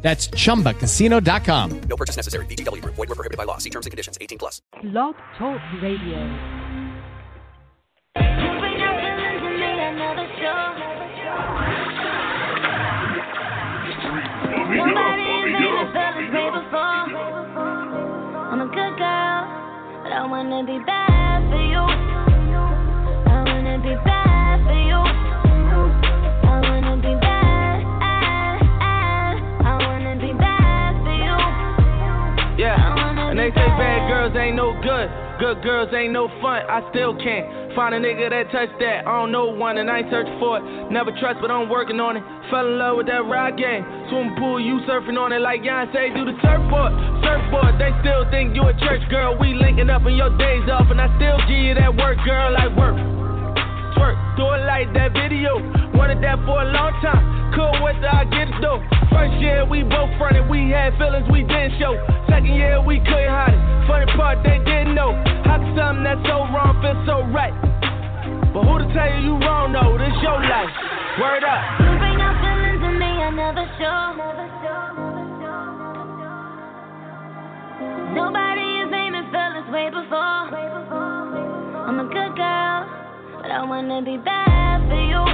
That's chumbacasino.com. No purchase necessary. VGW Group. Void were prohibited by law. See terms and conditions. 18 plus. Blog Talk Radio. I'm a good girl, but I wanna be bad for you. I wanna be bad they say bad girls ain't no good. Good girls ain't no fun. I still can't find a nigga that touch that. I don't know one and I ain't searching for it. Never trust, but I'm working on it. Fell in love with that ride game. Swimming pool, you surfing on it like Beyonce do the surfboard. Surfboard, they still think you a church girl. We linking up in your days off, and I still give you that work, girl, like work. Twerk, do it like that video. Wanted that for a long time. Could wait till I get it though. First year we both fronted, we had feelings we didn't show. Second year we couldn't hide it. Funny part they didn't know. How can something that's so wrong feel so right? But who to tell you you wrong though? This your life. Word up. You bring out feelings in me I never show. Nobody has made me feel this way before. I'm a good girl, but I wanna be bad for you.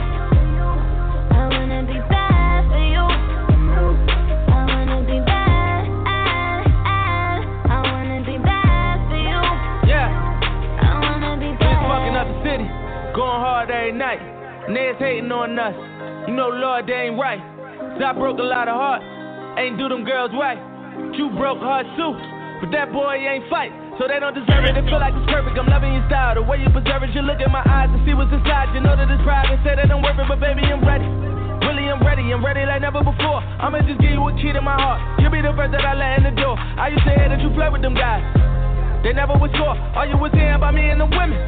I wanna be bad for you. I wanna be bad. I wanna be bad for you. Yeah. I wanna be bad. fucking up the city, going hard every night. Niggas hating on us. You know, Lord, they ain't right. 'Cause I broke a lot of hearts, ain't do them girls right. You broke hearts too, but that boy ain't fight. So they don't deserve it. They feel like it's perfect. I'm loving your style. The way you preserve it. You look in my eyes and see what's inside. You know that it's private. Say that I'm worth it, but baby, I'm ready. Really, I'm ready. I'm ready like never before. I'ma just give you a key to my heart. You'll be the first that I let in the door. I used to hear that you flirt with them guys. They never was sure. All you was hearing about me and the women.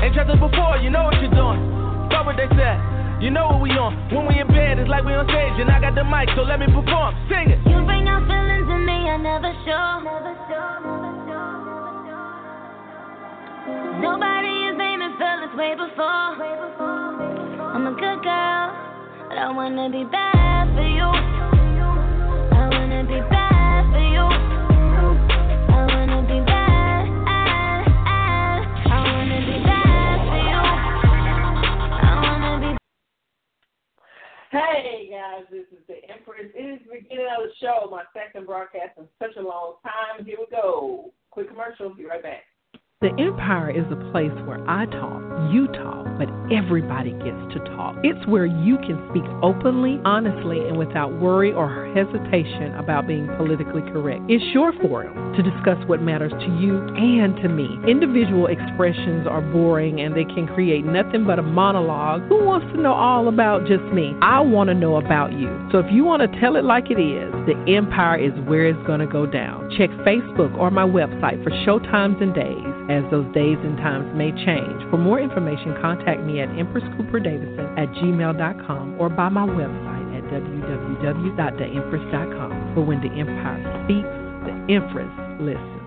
Ain't trust us before, you know what you're doing. Fuck what they said. You know what we on. When we in bed, it's like we on stage, and I got the mic, so let me perform. Sing it. You bring out feelings in me I never show. never show. Nobody has made me feel this way before. I'm a good girl, but I wanna be bad for you. The Empire is a place where I talk, you talk, but everybody gets to talk. It's where you can speak openly, honestly, and without worry or hesitation about being politically correct. It's your forum to discuss what matters to you and to me. Individual expressions are boring and they can create nothing but a monologue. Who wants to know all about just me? I want to know about you. So if you want to tell it like it is, the Empire is where it's going to go down. Check Facebook or my website for show times and days as those days and times may change. For more information, contact me at empresscooperdavison at gmail.com or by my website at www.theempress.com. For when the empire speaks, the empress listens.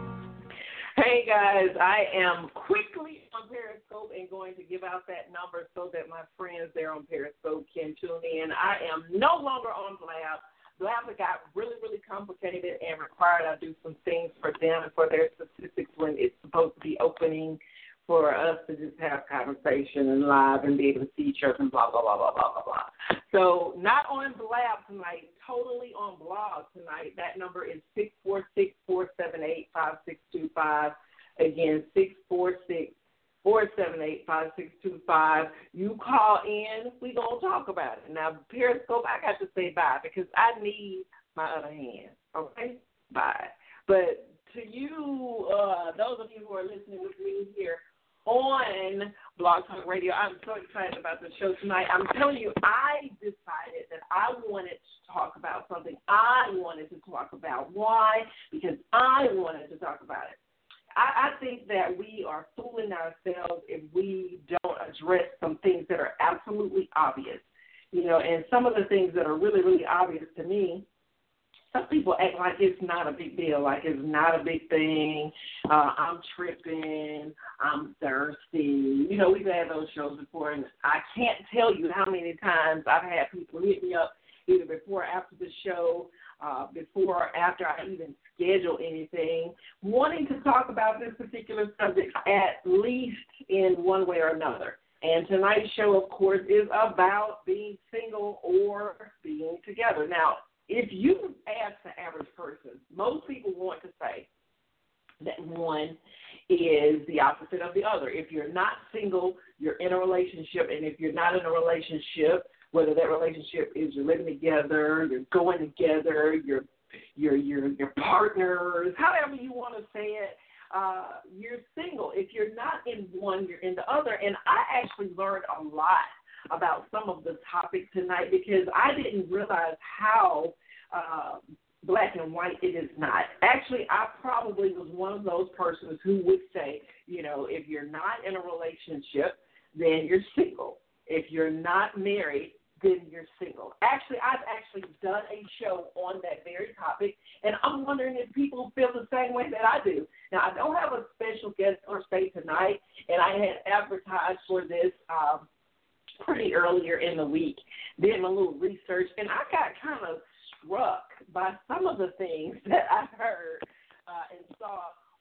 Hey guys, I am quickly on Periscope and going to give out that number so that my friends there on Periscope can tune in. I am no longer on Blab. Blab got really, really complicated and required I do some things for them and for their statistics when it's supposed to be opening for us to just have conversation and live and be able to see each other and blah blah blah blah blah blah blah. So not on Blab tonight, totally on blog tonight. That number is six four six four seven eight five six two five. Again, six four six four seven eight five six two five. You call in, we gonna talk about it. Now Periscope, I got to say bye because I need my other hand. Okay, bye. But to you, uh, those of you who are listening with me here on Blog Talk Radio, I'm so excited about the show tonight. I'm telling you, I decided that I wanted to talk about something I wanted to talk about. Why? Because I wanted to talk about it. I, I think that we are fooling ourselves if we don't address some things that are absolutely obvious. You know, and some of the things that are really, really obvious to me some people act like it's not a big deal, like it's not a big thing. Uh, I'm tripping, I'm thirsty. You know, we've had those shows before, and I can't tell you how many times I've had people hit me up either before or after the show, uh, before or after I even schedule anything, wanting to talk about this particular subject at least in one way or another. And tonight's show, of course, is about being single or being together. Now, if you ask the average person, most people want to say that one is the opposite of the other. If you're not single, you're in a relationship, and if you're not in a relationship, whether that relationship is you're living together, you're going together, you're you're you're your partners, however you want to say it, uh, you're single. If you're not in one, you're in the other. And I actually learned a lot about some of the topics tonight because I didn't realize how uh, black and white it is not. Actually, I probably was one of those persons who would say, you know, if you're not in a relationship, then you're single. If you're not married, then you're single. Actually, I've actually done a show on that very topic, and I'm wondering if people feel the same way that I do. Now, I don't have a special guest or say tonight, and I had advertised for this um, pretty earlier in the week, did a little research, and I got kind of struck by some of the things that I heard uh, and saw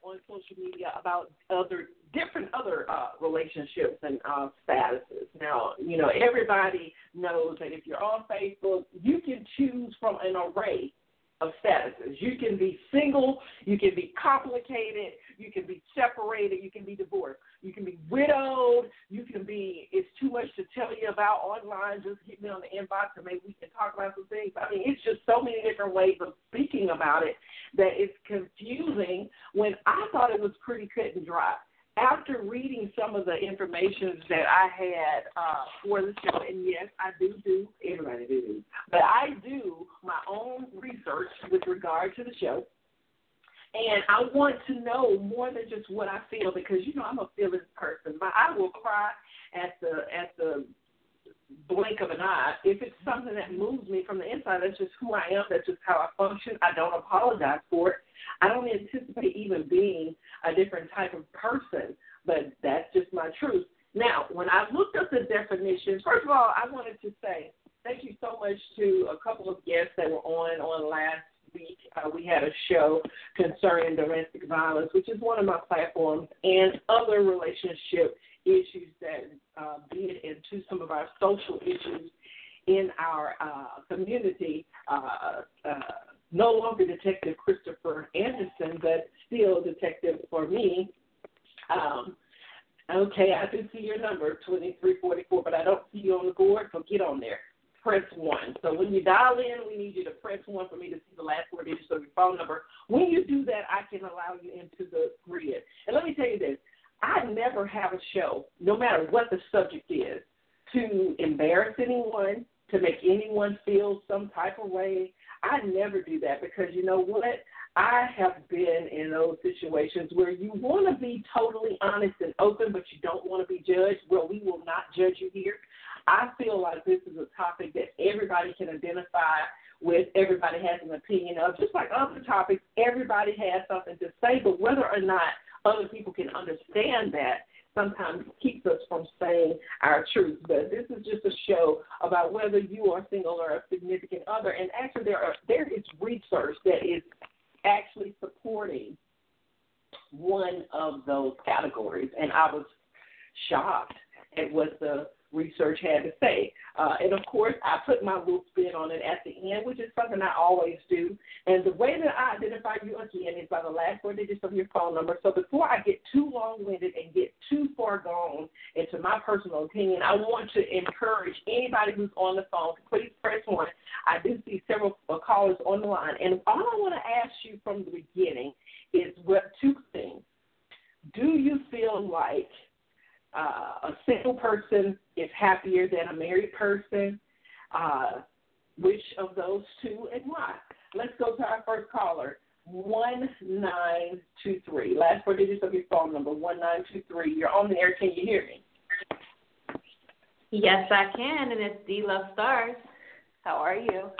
on social media about other different other uh, relationships and uh, statuses. Now, you know, everybody knows that if you're on Facebook, you can choose from an array of statuses. You can be single, you can be complicated, you can be separated, you can be divorced, you can be widowed, you can be it's too much to tell you about online, just hit me on the inbox and maybe we can talk about some things. I mean, it's just so many different ways of speaking about it that it's confusing when I thought it was pretty cut and dry after reading some of the information that I had uh, for the show, and yes, I do do, everybody do, but I do my own research with regard to the show. And I want to know more than just what I feel because you know I'm a feelings person. But I will cry at the at the blink of an eye. If it's something that moves me from the inside, that's just who I am. That's just how I function. I don't apologize for it. I don't anticipate even being a different type of person, but that's just my truth. Now, when I looked up the definitions, first of all, I wanted to say thank you so much to a couple of guests that were on on last week. Uh, we had a show concerning domestic violence, which is one of my platforms, and other relationship issues that uh, bid into some of our social issues in our uh, community. Uh, uh, no longer Detective Christopher Anderson, but still Detective for me. Um, okay, I do see your number, 2344, but I don't see you on the board, so get on there. Press 1. So when you dial in, we need you to press 1 for me to see the last four digits of your phone number. When you do that, I can allow you into the grid. And let me tell you this I never have a show, no matter what the subject is, to embarrass anyone, to make anyone feel some type of way. I never do that because you know what? I have been in those situations where you want to be totally honest and open, but you don't want to be judged. Well, we will not judge you here. I feel like this is a topic that everybody can identify with, everybody has an opinion of. Just like other topics, everybody has something to say, but whether or not other people can understand that sometimes keeps us from saying our truth. But this is just a show about whether you are single or a significant other. And actually, there are there is research that is actually supporting one of those categories, and I was shocked at what the research had to say. Uh, and of course, I put my little spin on it at the end, which is something I always do. And the way that I identify you again is by the last four digits of your phone number. So before I get too long winded and get too far gone into my personal opinion, I want to encourage anybody who's on the phone to please press one. I do see several uh, callers on the line. And all I want to ask you from the beginning is what two things. Do you feel like uh, a single person is happier than a married person. Uh, which of those two and why? Let's go to our first caller. 1923. Last four digits of your phone number, 1923. You're on the air. Can you hear me? Yes, I can, and it's D Love Stars. How are you?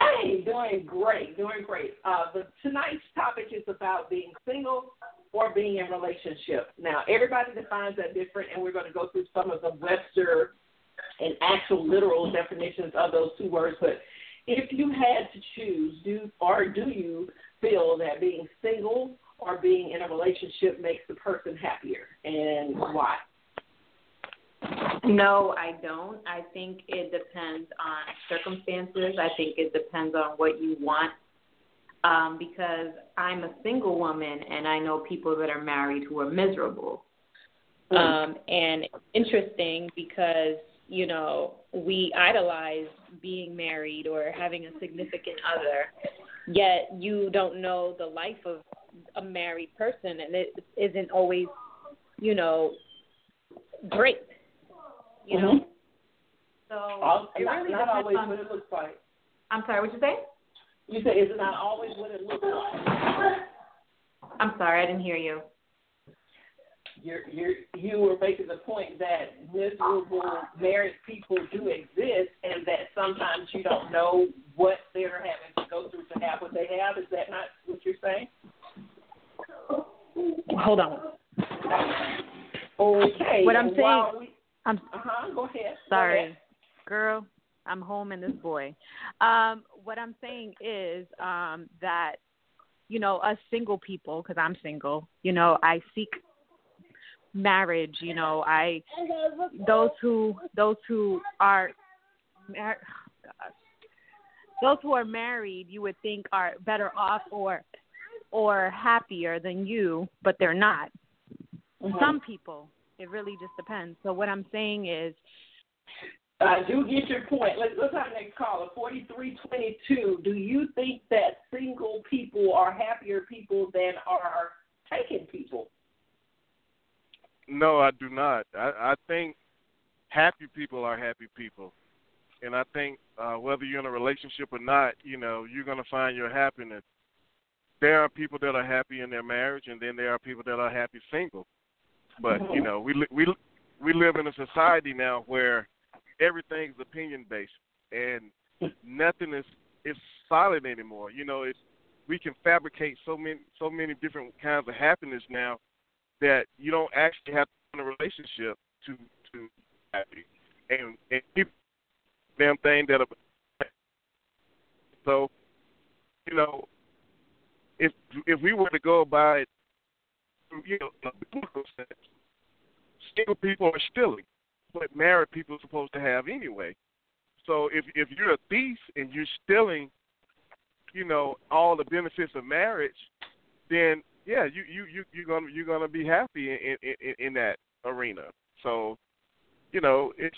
Hey, doing great, doing great. Uh, the, tonight's topic is about being single or being in a relationship. Now, everybody defines that different, and we're going to go through some of the Webster and actual literal definitions of those two words. But if you had to choose, do or do you feel that being single or being in a relationship makes the person happier, and why? No, I don't. I think it depends on circumstances. I think it depends on what you want. Um, because I'm a single woman and I know people that are married who are miserable. Mm. Um, and interesting because, you know, we idolize being married or having a significant other, yet you don't know the life of a married person and it isn't always, you know, great you know. So it really not depends always on. what it looks like. I'm sorry, what you say? You say it's not always what it looks like. I'm sorry, I didn't hear you. You're, you're, you were making the point that miserable married people do exist, and that sometimes you don't know what they're having to go through to have what they have. Is that not what you're saying? Hold on. Okay. What I'm saying. we- I'm Uh-huh. Go ahead. Go sorry, ahead. girl. I'm home and this boy. Um, what I'm saying is um, that you know us single people, because I'm single. You know, I seek marriage. You know, I those who those who are mar- gosh, those who are married, you would think are better off or or happier than you, but they're not. Mhm. Some people, it really just depends. So what I'm saying is, I do get your point. Let's let's have a next caller, forty three twenty two. Do you think that single people are happier people than are taken people? No, I do not. I, I think happy people are happy people, and I think uh, whether you're in a relationship or not, you know, you're going to find your happiness. There are people that are happy in their marriage, and then there are people that are happy single. But you know, we li- we we live in a society now where everything's opinion based, and nothing is is solid anymore. You know, it's we can fabricate so many so many different kinds of happiness now that you don't actually have to in a relationship to to be happy. And and people damn thing that so you know if if we were to go by you know a biblical sense, single people are stealing what married people are supposed to have anyway. So if if you're a thief and you're stealing, you know, all the benefits of marriage, then yeah, you you you you're gonna you're gonna be happy in in, in that arena. So, you know, it's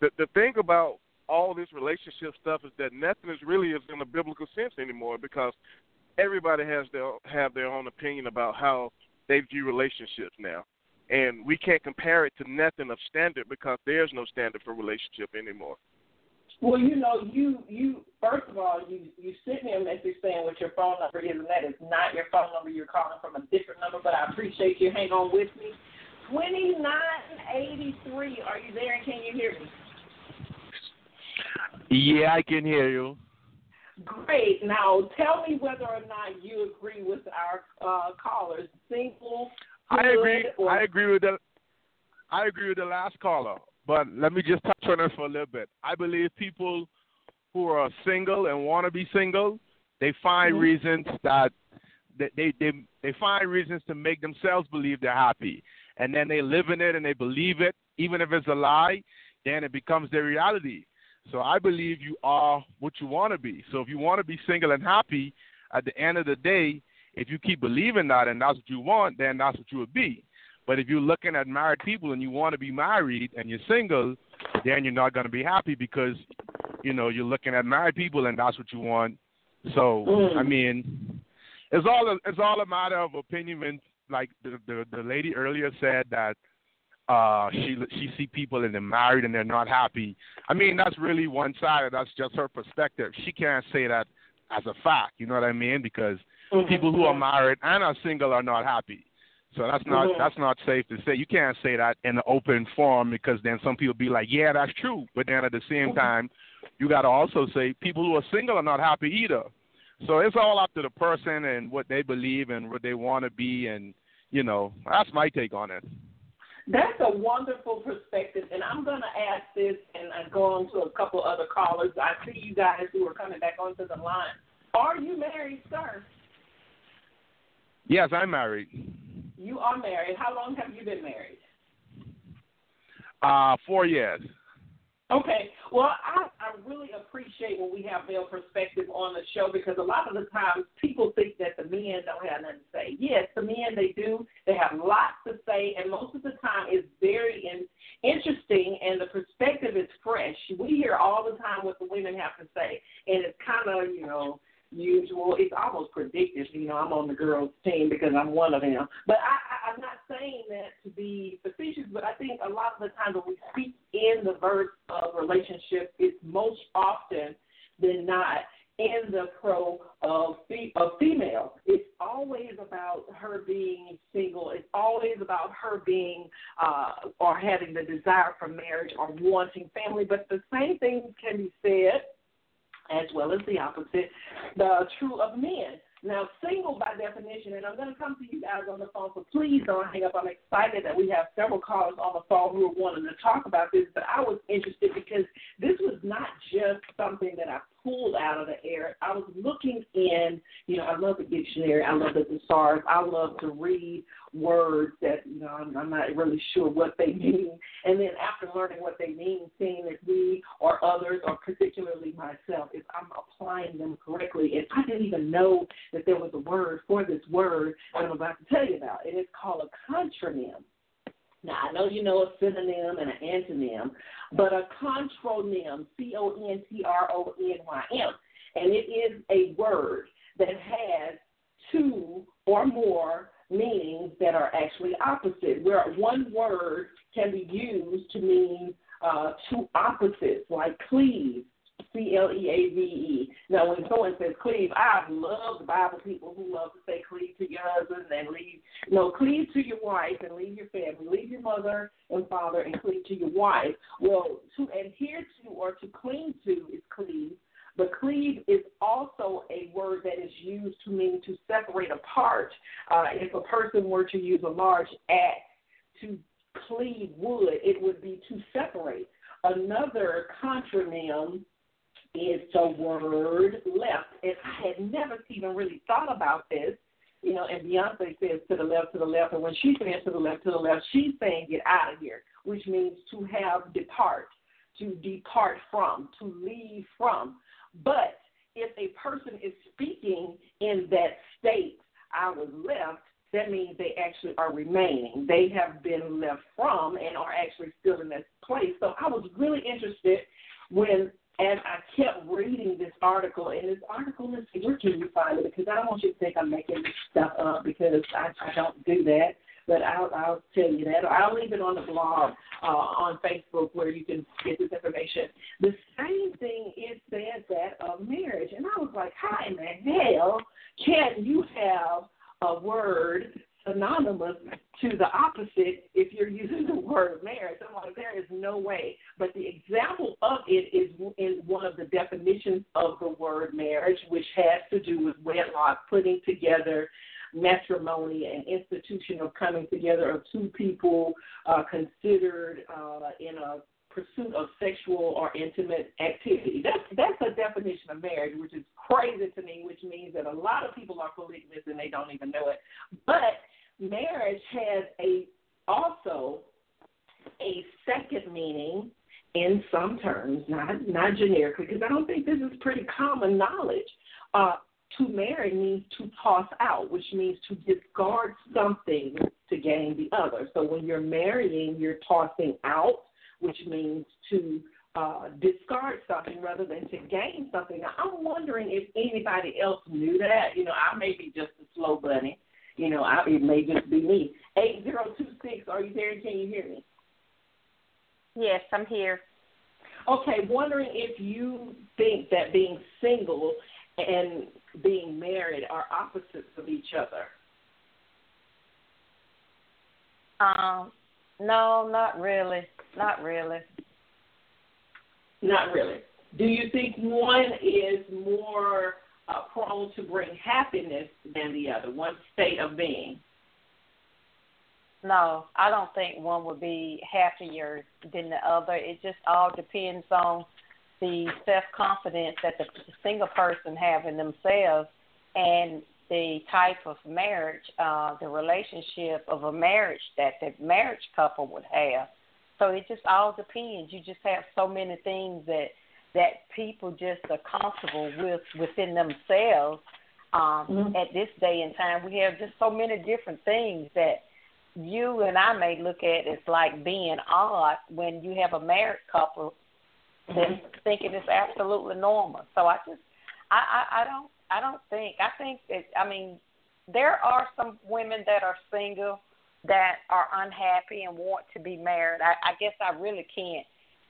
the the thing about all this relationship stuff is that nothing is really is in a biblical sense anymore because everybody has their have their own opinion about how they view relationships now. And we can't compare it to nothing of standard because there's no standard for relationship anymore. Well, you know, you you first of all, you you sent me a message saying what your phone number is, and that is not your phone number. You're calling from a different number, but I appreciate you. Hang on with me. Twenty nine eighty three. Are you there? And can you hear me? Yeah, I can hear you. Great. Now, tell me whether or not you agree with our uh, callers. Single. I agree. I agree with the. I agree with the last caller, but let me just touch on it for a little bit. I believe people who are single and want to be single, they find Mhm. reasons that they, they they they find reasons to make themselves believe they're happy, and then they live in it and they believe it, even if it's a lie. Then it becomes their reality. So I believe you are what you want to be. So if you want to be single and happy, at the end of the day, if you keep believing that and that's what you want, then that's what you would be. But if you're looking at married people and you want to be married and you're single, then you're not going to be happy because you know you're looking at married people and that's what you want. So Mm. I mean, it's all a, it's all a matter of opinion. And like the, the the lady earlier said that uh she she see people and they're married and they're not happy. I mean that's really one sided. That's just her perspective. She can't say that as a fact. You know what I mean? Because Mm-hmm. People who are married and are single are not happy. So that's not Mhm. that's not safe to say. You can't say that in the open forum because then some people be like, yeah, that's true. But then at the same time, you got to also say people who are single are not happy either. So it's all up to the person and what they believe and what they want to be, and you know that's my take on it. That's a wonderful perspective, and I'm going to ask this and I go on to a couple other callers. I see you guys who are coming back onto the line. Are you married, sir? Yes, I'm married. You are married. How long have you been married? Uh, four years. Okay. Well, I, I really appreciate when we have male perspective on the show because a lot of the times people think that the men don't have nothing to say. Yes, the men they do. They have lots to say, and most of the time it's very in, interesting and the perspective is fresh. We hear all the time what the women have to say, and it's kind of you know usual. It's almost predictive. You know, I'm on the girls' team because I'm one of them. But I, I, I'm not saying that to be facetious, but I think a lot of the time when we speak in the verse of relationship, it's most often than not in the pro of, fe- of female. It's always about her being single. It's always about her being uh, or having the desire for marriage or wanting family. But the same thing can be said as well as the opposite, the true of men. Now, single by definition, and I'm going to come to you guys on the phone, so please don't hang up. I'm excited that we have several callers on the phone who are wanting to talk about this, but I was interested because this was not just something that I pulled out of the air. I was looking in, you know, I love the dictionary, I love the thesaurus, I love to read words that, you know, I'm, I'm not really sure what they mean. And then after learning what they mean, seeing that we or others, or particularly myself, if I'm applying them correctly, and I didn't even know that there was a word for this word that I'm about to tell you about. and It is called a contronym. Now, I know you know a synonym and an antonym, but a contronym, C O N T R O N Y M, and it is a word that has two or more meanings that are actually opposite, where one word can be used to mean uh, two opposites, like cleave, C L E A V E. Now, when someone says cleave, I love the Bible people who love to say cleave to your husband and leave, no, cleave to your wife and leave your family, leave your mother and father and cleave to your wife. Well, to adhere to or to cling to is cleave. But cleave is also a word that is used to mean separate apart. Uh, if a person were to use a large axe to cleave wood, it would be to separate. Another contronym is the word left. And I had never even really thought about this. You know, and Beyonce says to the left, to the left, and when she says to the left, to the left, she's saying get out of here, which means to have depart, to depart from, to leave from. But if a person is speaking in that state, I was left, that means they actually are remaining. They have been left from and are actually still in that place. So I was really interested when, as I kept reading this article, and this article, let's where can you find it? Because I don't want you to think I'm making this stuff up because I, I don't do that. But I'll, I'll tell you that. I'll leave it on the blog uh, on Facebook where you can get this information. The same thing is said that of marriage. And I was like, how in the hell can you have a word synonymous to the opposite if you're using the word marriage. I'm like, there is no way. But the example of it is in one of the definitions of the word marriage, which has to do with wedlock, putting together matrimony, an institution of coming together of two people uh, considered uh, in a pursuit of sexual or intimate activity. That's that's a definition of marriage, which is crazy to me, which means that a lot of people are polygamous and they don't even know it. But marriage has a also a second meaning in some terms, not not generically, because I don't think this is pretty common knowledge. Uh, to marry means to toss out, which means to discard something to gain the other. So when you're marrying, you're tossing out, which means to uh, discard something rather than to gain something. Now, I'm wondering if anybody else knew that. You know, I may be just a slow bunny. You know, I, it may just be me. Eight zero two six. Are you there? Can you hear me? Yes, I'm here. Okay, wondering if you think that being single and being married are opposites of each other? Um, no, not really. Not really. Not really. Do you think one is more uh, prone to bring happiness than the other, one state of being? No, I don't think one would be happier than the other. It just all depends on the self confidence that the single person have in themselves and the type of marriage, uh, the relationship of a marriage that the marriage couple would have. So it just all depends. You just have so many things that that people just are comfortable with within themselves. Um, mm-hmm. At this day and time, we have just so many different things that you and I may look at as like being odd when you have a married couple mm-hmm. thinking it's absolutely normal. So I just, I, I, I don't, I don't think. I think that I mean, there are some women that are single that are unhappy and want to be married. I, I guess I really can't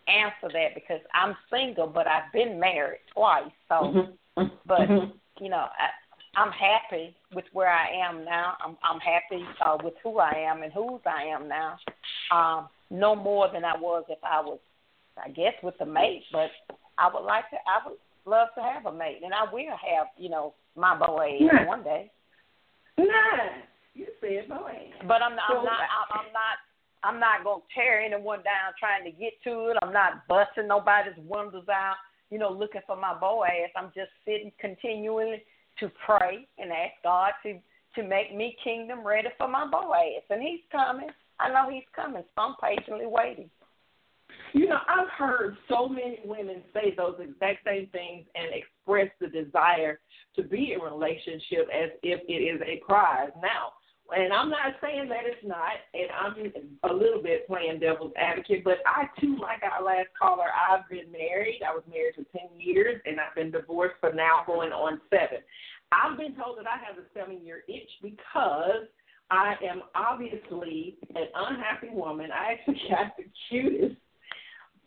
answer that because I'm single, but I've been married twice. So, mm-hmm. but mm-hmm. you know, I, I'm happy with where I am now. I'm I'm happy uh, with who I am and whose I am now. Um, no more than I was if I was, I guess, with a mate. But I would like to. I would love to have a mate, and I will have, you know, my boy yeah. one day. Nah, you said boy. But I'm not. I'm not. I'm not. I'm not gonna tear anyone down trying to get to it. I'm not busting nobody's windows out, you know, looking for my boy ass. I'm just sitting continually to pray and ask God to to make me kingdom ready for my boy ass. And he's coming. I know he's coming, so I'm patiently waiting. You know, I've heard so many women say those exact same things and express the desire to be in a relationship as if it is a prize. Now, and I'm not saying that it's not, and I'm a little bit playing devil's advocate, but I too, like our last caller, I've been married. I was married for 10 years, and I've been divorced for now going on seven. I've been told that I have a seven year itch because I am obviously an unhappy woman. I actually got the cutest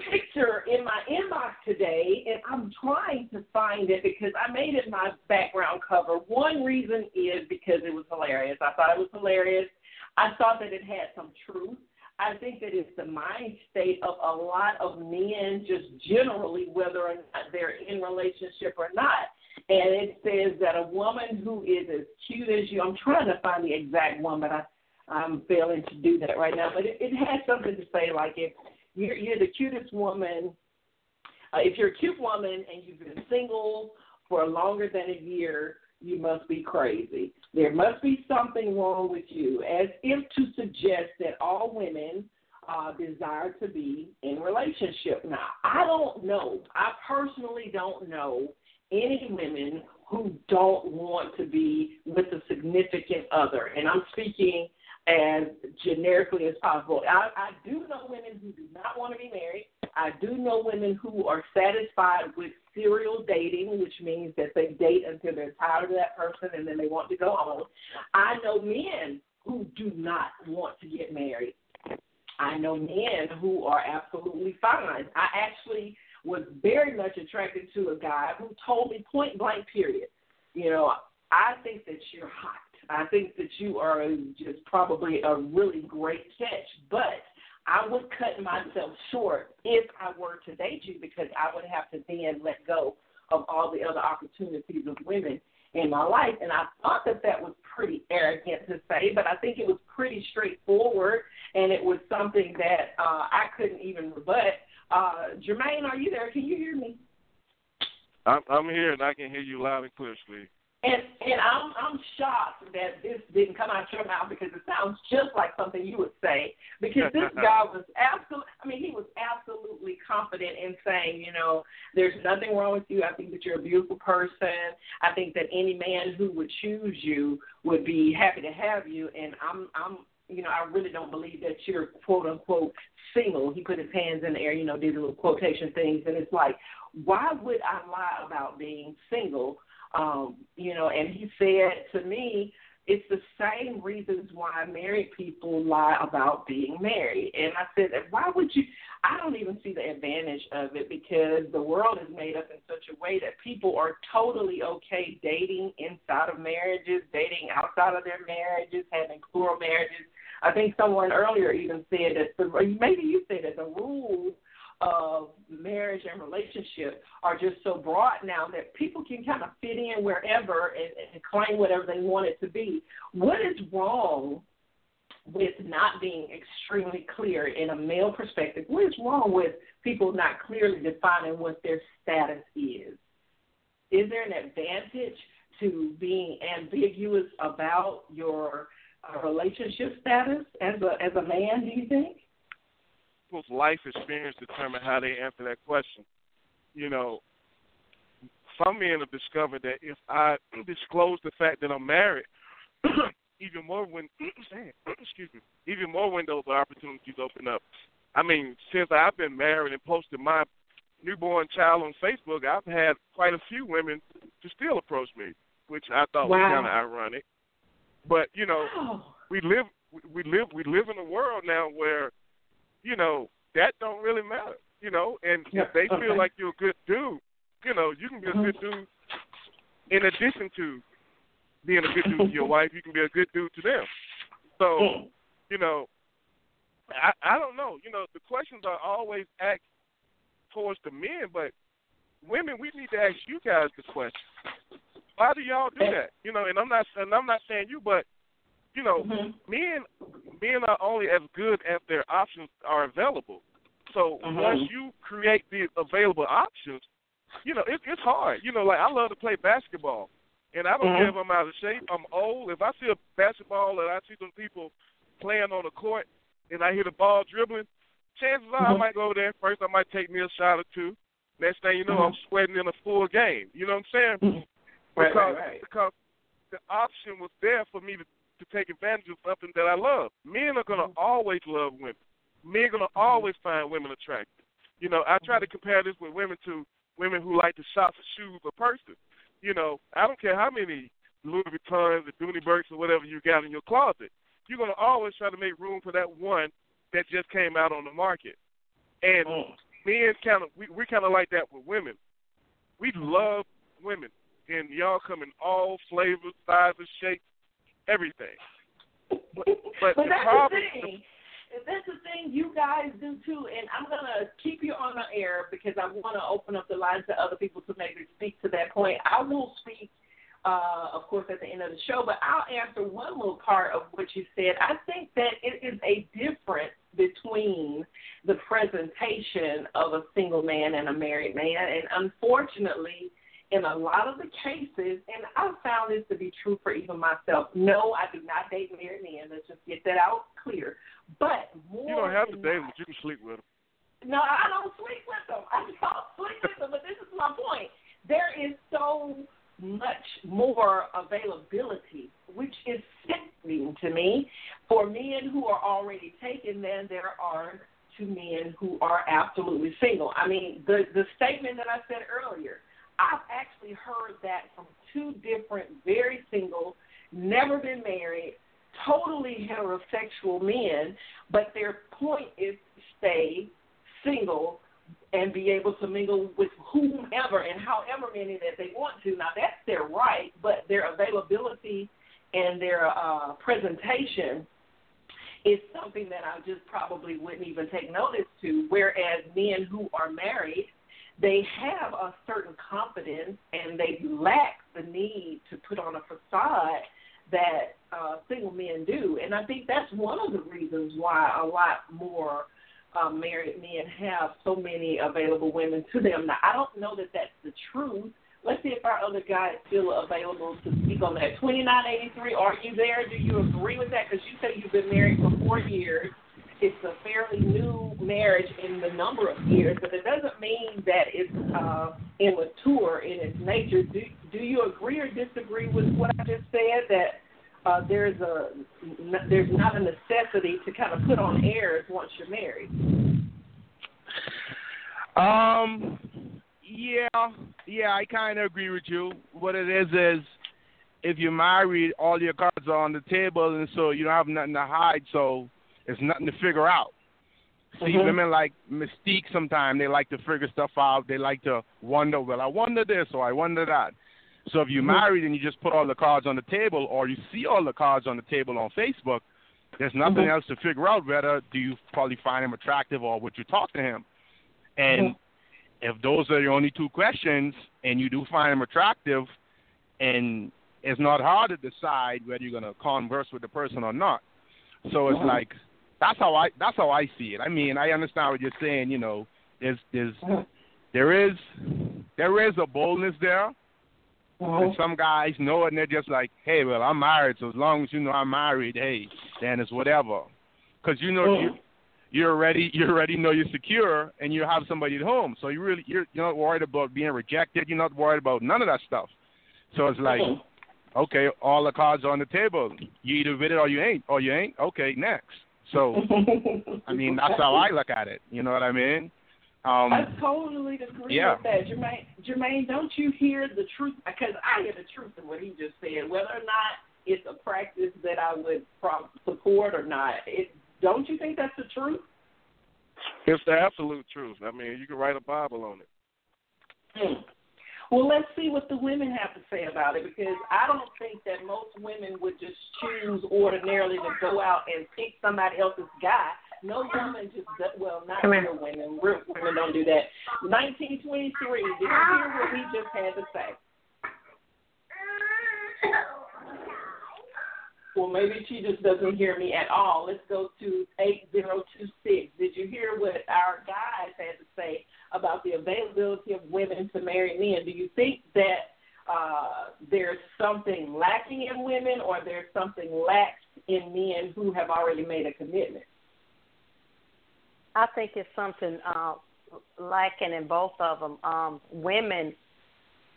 picture in my inbox today, and I'm trying to find it because I made it my background cover. One reason is because it was hilarious. I thought it was hilarious. I thought that it had some truth. I think that it's the mind state of a lot of men, just generally, whether or not they're in relationship or not. And it says that a woman who is as cute as you, I'm trying to find the exact one, but I, I'm failing to do that right now. But it, it has something to say like if you're, you're the cutest woman. Uh, if you're a cute woman and you've been single for longer than a year, you must be crazy. There must be something wrong with you, as if to suggest that all women uh, desire to be in relationship. Now, I don't know. I personally don't know any women who don't want to be with a significant other, and I'm speaking as generically as possible. I, I do know women who do not want to be married. I do know women who are satisfied with serial dating, which means that they date until they're tired of that person and then they want to go home. I know men who do not want to get married. I know men who are absolutely fine. I actually was very much attracted to a guy who told me point blank, period. You know, I think that you're hot. I think that you are just probably a really great catch, but I would cut myself short if I were to date you because I would have to then let go of all the other opportunities of women in my life. And I thought that that was pretty arrogant to say, but I think it was pretty straightforward, and it was something that uh, I couldn't even rebut. Uh, Jermaine, are you there? Can you hear me? I'm, I'm here, and I can hear you loud and clear, sweetie. And and I'm I'm shocked that this didn't come out your mouth because it sounds just like something you would say. Because this guy was absolutely I mean, he was absolutely confident in saying, you know, there's nothing wrong with you. I think that you're a beautiful person. I think that any man who would choose you would be happy to have you and I'm I'm you know, I really don't believe that you're quote unquote single. He put his hands in the air, you know, did little quotation things and it's like, why would I lie about being single? Um, you know, and he said to me it's the same reasons why married people lie about being married. And I said, why would you? I don't even see the advantage of it because the world is made up in such a way that people are totally okay dating inside of marriages, dating outside of their marriages, having plural marriages. I think someone earlier even said that the maybe you said that the rules of marriage and relationship are just so broad now that people can kind of fit in wherever and, and claim whatever they want it to be. What is wrong with not being extremely clear in a male perspective? What is wrong with people not clearly defining what their status is? Is there an advantage to being ambiguous about your uh, relationship status as a as a man? Do you think? People's life experience determine how they answer that question. You know, some men have discovered that if I disclose the fact that I'm married, even more when excuse me, even more windows of opportunities open up. I mean, since I've been married and posted my newborn child on Facebook, I've had quite a few women to still approach me, which I thought wow. was kind of ironic. But you know, wow. we live we live we live in a world now where you know, that don't really matter. You know, and yeah. if they okay. feel like you're a good dude, you know, you can be a good dude in addition to being a good dude to your wife, you can be a good dude to them. So, you know, I I don't know. You know, the questions are always asked towards the men, but women, we need to ask you guys the question. Why do y'all do that? You know, and I'm not and I'm not saying you, but you know, mm-hmm. men men are only as good as their options are available. So mm-hmm. once you create the available options, you know, it, it's hard. You know, like I love to play basketball, and I don't mm-hmm. care if I'm out of shape, I'm old. If I see a basketball and I see some people playing on the court, and I hear the ball dribbling, chances are I Mhm. might go over there first. I might take me a shot or two. Next thing you know. I'm sweating in a full game. You know what I'm saying? Mhm. Right, because right, right. because the option was there for me to to take advantage of something that I love. Men are gonna mm-hmm. always love women. Men are gonna mm-hmm. always find women attractive. You know, I try to mm-hmm. compare this with women to women who like to shop for shoes or purses. You know, I don't care how many Louis Vuittons or Dooney Bourkes or whatever you got in your closet. You're gonna always try to make room for that one that just came out on the market. And mm. men kind of we we kind of like that with women. We love women, and y'all come in all flavors, sizes, shapes, everything. But, but, But that's problem, the thing. That's the thing you guys do too, and I'm gonna keep you on the air because I want to open up the lines to other people to maybe speak to that point. I will speak, uh, of course, at the end of the show, but I'll answer one little part of what you said. I think that it is a difference between the presentation of a single man and a married man, and unfortunately, in a lot of the cases, and I've found this to be true for even myself. No, I do not date married men. Let's just get that out clear. But more you don't have to date them, but you can sleep with them. no, I don't sleep with them. I don't sleep with them. But this is my point. There is so much more availability, which is sickening to me, for men who are already taken than there are to men who are absolutely single. I mean, the the statement that I said earlier, I've actually heard that from two different, very single, never been married, totally heterosexual men, but their point is to stay single and be able to mingle with whomever and however many that they want to. Now that's their right, but their availability and their uh, presentation is something that I just probably wouldn't even take notice to. Whereas men who are married, they have a certain confidence and they lack the need to put on a facade that uh, single men do. And I think that's one of the reasons why a lot more uh, married men have so many available women to them. Now, I don't know that that's the truth. Let's see if our other guy is still available to speak on that. 2983, are you there? Do you agree with that? Because you say you've been married for four years. It's a fairly new marriage in the number of years, but it doesn't mean that it's uh, immature in its nature. Do, do you agree or disagree with what I just said? That uh, there's a there's not a necessity to kind of put on airs once you're married. Um, yeah, yeah, I kind of agree with you. What it is is, if you're married, all your cards are on the table, and so you don't have nothing to hide. So it's nothing to figure out. See, Mhm. women like mystique. Sometimes they like to figure stuff out. They like to wonder. Well, I wonder this or I wonder that. So if you're Mhm. married and you just put all the cards on the table, or you see all the cards on the table on Facebook, there's nothing Mhm. else to figure out. Whether do you probably find him attractive or would you talk to him? And Mhm. if those are your only two questions, and you do find him attractive, and it's not hard to decide whether you're going to converse with the person or not. So it's Mhm. like that's how I that's how I see it. I mean, I understand what you're saying. You know, there's there's Mhm. there is there is a boldness there, and some guys know it, and they're just like, hey, well, I'm married, so as long as you know I'm married, hey, then it's whatever. Because you know Mm. you you already you already know you're secure, and you have somebody at home, so you really you're you're not worried about being rejected. You're not worried about none of that stuff. So it's like, okay, all the cards are on the table. You either with it or you ain't, or you ain't. Okay, next. So I mean, that's how I look at it. You know what I mean? Um, I totally agree yeah. with that, Jermaine. Jermaine, don't you hear the truth? Because I hear the truth in what he just said. Whether or not it's a practice that I would pro- support or not, it don't you think that's the truth? It's the absolute truth. I mean, you can write a Bible on it. Hmm. Well, let's see what the women have to say about it because I don't think that most women would just choose ordinarily to go out and pick somebody else's guy. No woman just well, not Come real women. Real women don't do that. 1923. Did you hear what he just had to say? Well, maybe she just doesn't hear me at all. Let's go to 8026. Did you hear what our guys had to say about the availability of women to marry men? Do you think that uh, there's something lacking in women or there's something lax in men who have already made a commitment? I think it's something uh, lacking in both of them. Um, women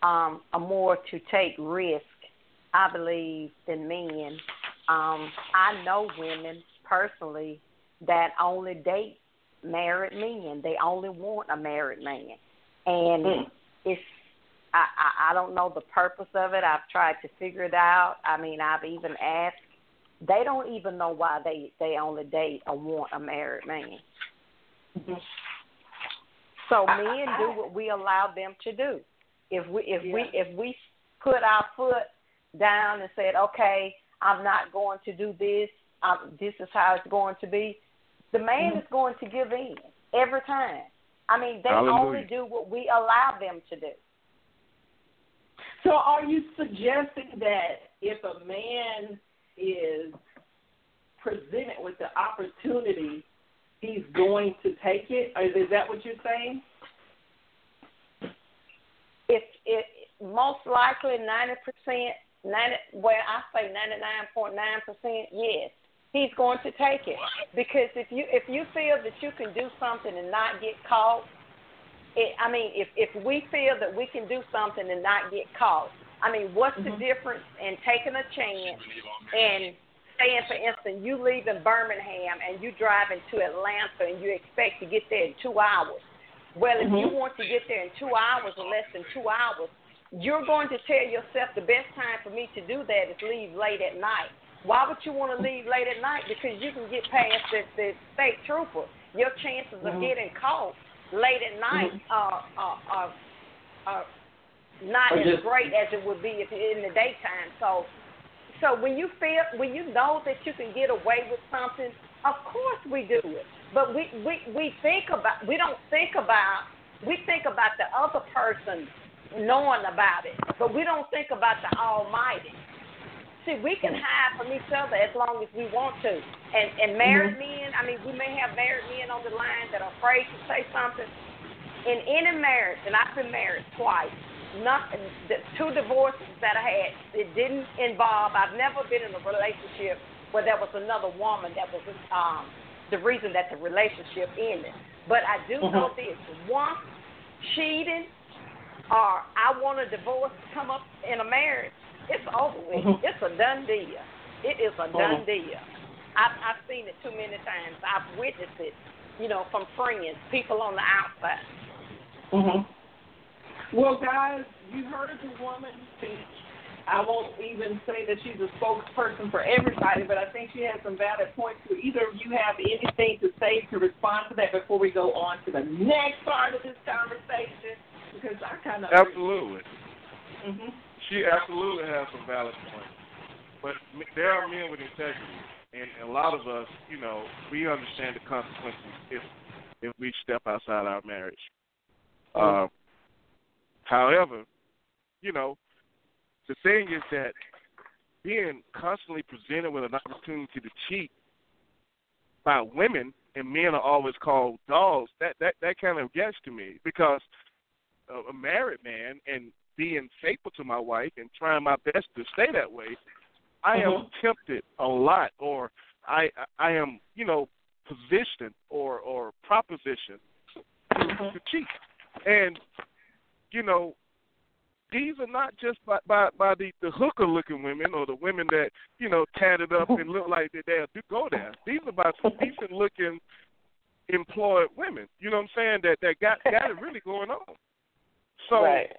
um, are more to take risk, I believe, than men. Um, I know women personally that only date married men. They only want a married man, and Mm. it's I, I I don't know the purpose of it. I've tried to figure it out. I mean, I've even asked. They don't even know why they they only date or want a married man. So men do what we allow them to do. If we if we if we put our foot down and said, okay, I'm not going to do this. Um, this is how it's going to be. The man Mhm. is going to give in every time. I mean, they Hallelujah. only do what we allow them to do. So, are you suggesting that if a man is presented with the opportunity, he's going to take it? Or is that what you're saying? If it most likely ninety percent, ninety well, I say ninety nine point nine percent, yes, he's going to take it because if you if you feel that you can do something and not get caught, it, I mean, if if we feel that we can do something and not get caught, I mean, what's the difference in taking a chance and saying, for instance, you leave in Birmingham and you driving to Atlanta and you expect to get there in two hours. Well, if you Mhm. want to get there in two hours or less than two hours, you're going to tell yourself the best time for me to do that is leave late at night. Why would you want to leave late at night? Because you can get past the, the state trooper. Your chances of Mhm. getting caught late at night Mhm. are, are, are, are not Or as just- great as it would be if in the daytime. So, so when you feel when you know that you can get away with something, of course we do it. But we we we think about we don't think about we think about the other person knowing about it, but we don't think about the Almighty. See, we can hide from each other as long as we want to. And and married men, I mean, we may have married men on the line that are afraid to say something. In any marriage, and I've been married twice, not the two divorces that I had, it didn't involve. I've never been in a relationship where there was another woman that was um, the reason that the relationship ended. But I do know Mhm. this: once cheating or I want a divorce to come up in a marriage, it's over with. Mhm. It's a done deal. It is a done Mhm. deal. I've I've seen it too many times. I've witnessed it, you know, from friends, people on the outside. hmm Well, guys, you heard the woman speak. I won't even say that she's a spokesperson for everybody, but I think she has some valid points. Do either of you have anything to say to respond to that before we go on to the next part of this conversation? Because I kind of Absolutely. hmm She absolutely has some valid points. But there are men with integrity, and a lot of us, you know, we understand the consequences if if we step outside our marriage. Uh, however, you know, the thing is that being constantly presented with an opportunity to cheat by women and men are always called dogs. That that that kind of gets to me because a, a married man and being faithful to my wife and trying my best to stay that way, I am Mhm. tempted a lot, or I I am you know positioned or or propositioned to, to cheat, and you know these are not just by by, by the the hooker looking women or the women that you know tatted up and look like that they'll do go there. These are by some decent looking employed women. You know what I'm saying? That that got got it really going on. So right.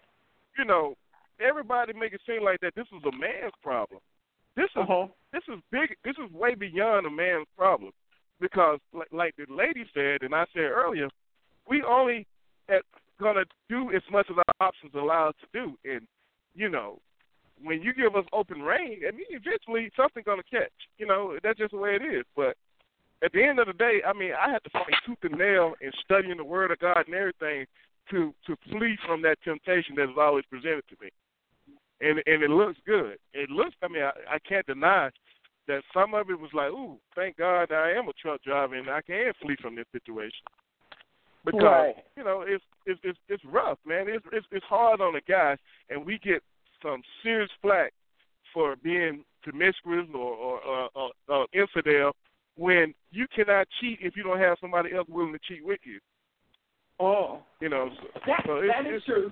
You know, everybody make it seem like that this is a man's problem. This is Uh-huh. this is big. This is way beyond a man's problem, because like, like the lady said, and I said earlier, we only at, gonna do as much as our options allow us to do, and you know, when you give us open rein, I mean, eventually something's gonna catch. You know, that's just the way it is. But at the end of the day, I mean, I had to fight tooth and nail and studying the Word of God and everything to to flee from that temptation that is always presented to me. And and it looks good. It looks. I mean, I, I can't deny that some of it was like, ooh, thank God I am a truck driver and I can flee from this situation. Because Right. you know it's it's it's, it's rough, man. It's, it's it's hard on the guy, and we get some serious flack for being promiscuous or or, or, or, or infidel when you cannot cheat if you don't have somebody else willing to cheat with you. Oh, You know, so, that so it's, that is it's, true.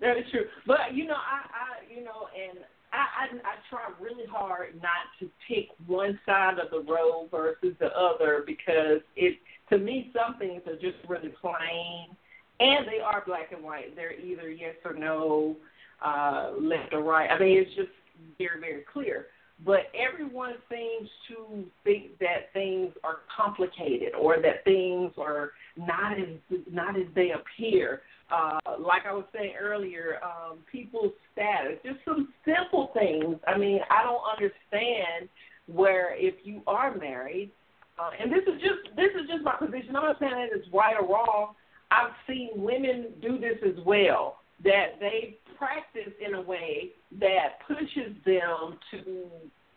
That is true. But you know, I, I you know, and I, I I try really hard not to pick one side of the road versus the other because it to me some things are just really plain and they are black and white. They're either yes or no, uh, left or right. I mean it's just very, very clear. But everyone seems to think that things are complicated or that things are not as not as they appear. Uh, like I was saying earlier, um, people's status, just some simple things. I mean, I don't understand where if you are married, uh, and this is just this is just my position. I'm not saying that it's right or wrong. I've seen women do this as well. That they practice in a way that pushes them to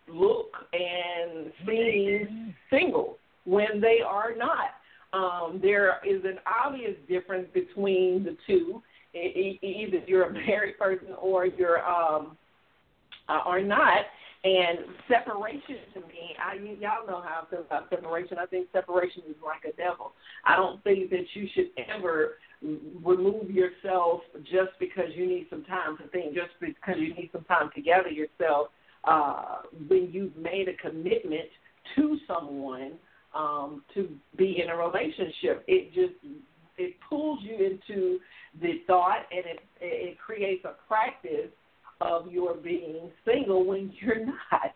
look and seem single when they are not. Um, there is an obvious difference between the two. Either you're a married person or you're um, uh, or not. And separation to me, I y'all know how I feel about separation. I think separation is like a devil. I don't think that you should ever remove yourself just because you need some time to think, just because you need some time to gather yourself. Uh, when you've made a commitment to someone um, to be in a relationship, it just it pulls you into the thought and it it creates a practice of your being single when you're not.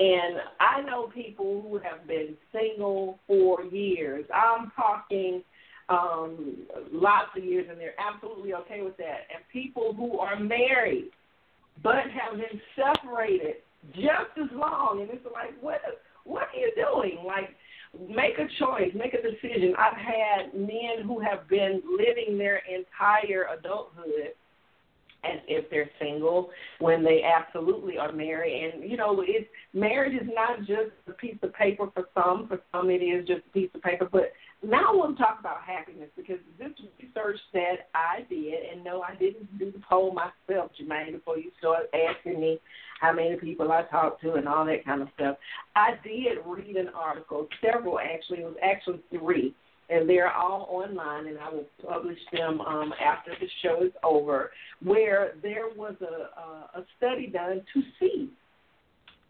And I know people who have been single for years. I'm talking um, lots of years, and they're absolutely okay with that. And people who are married but have been separated just as long, and it's like, what? What are you doing? Like, make a choice, make a decision. I've had men who have been living their entire adulthood as if they're single when they absolutely are married. And you know, it's marriage is not just a piece of paper for some. For some, it is just a piece of paper. But now I want to talk about happiness because this research that I did, and no, I didn't do the poll myself, Jermaine, before you start asking me how many people I talked to and all that kind of stuff. I did read an article, several actually. It was actually three and they're all online, and I will publish them um, after the show is over, where there was a, a, a study done to see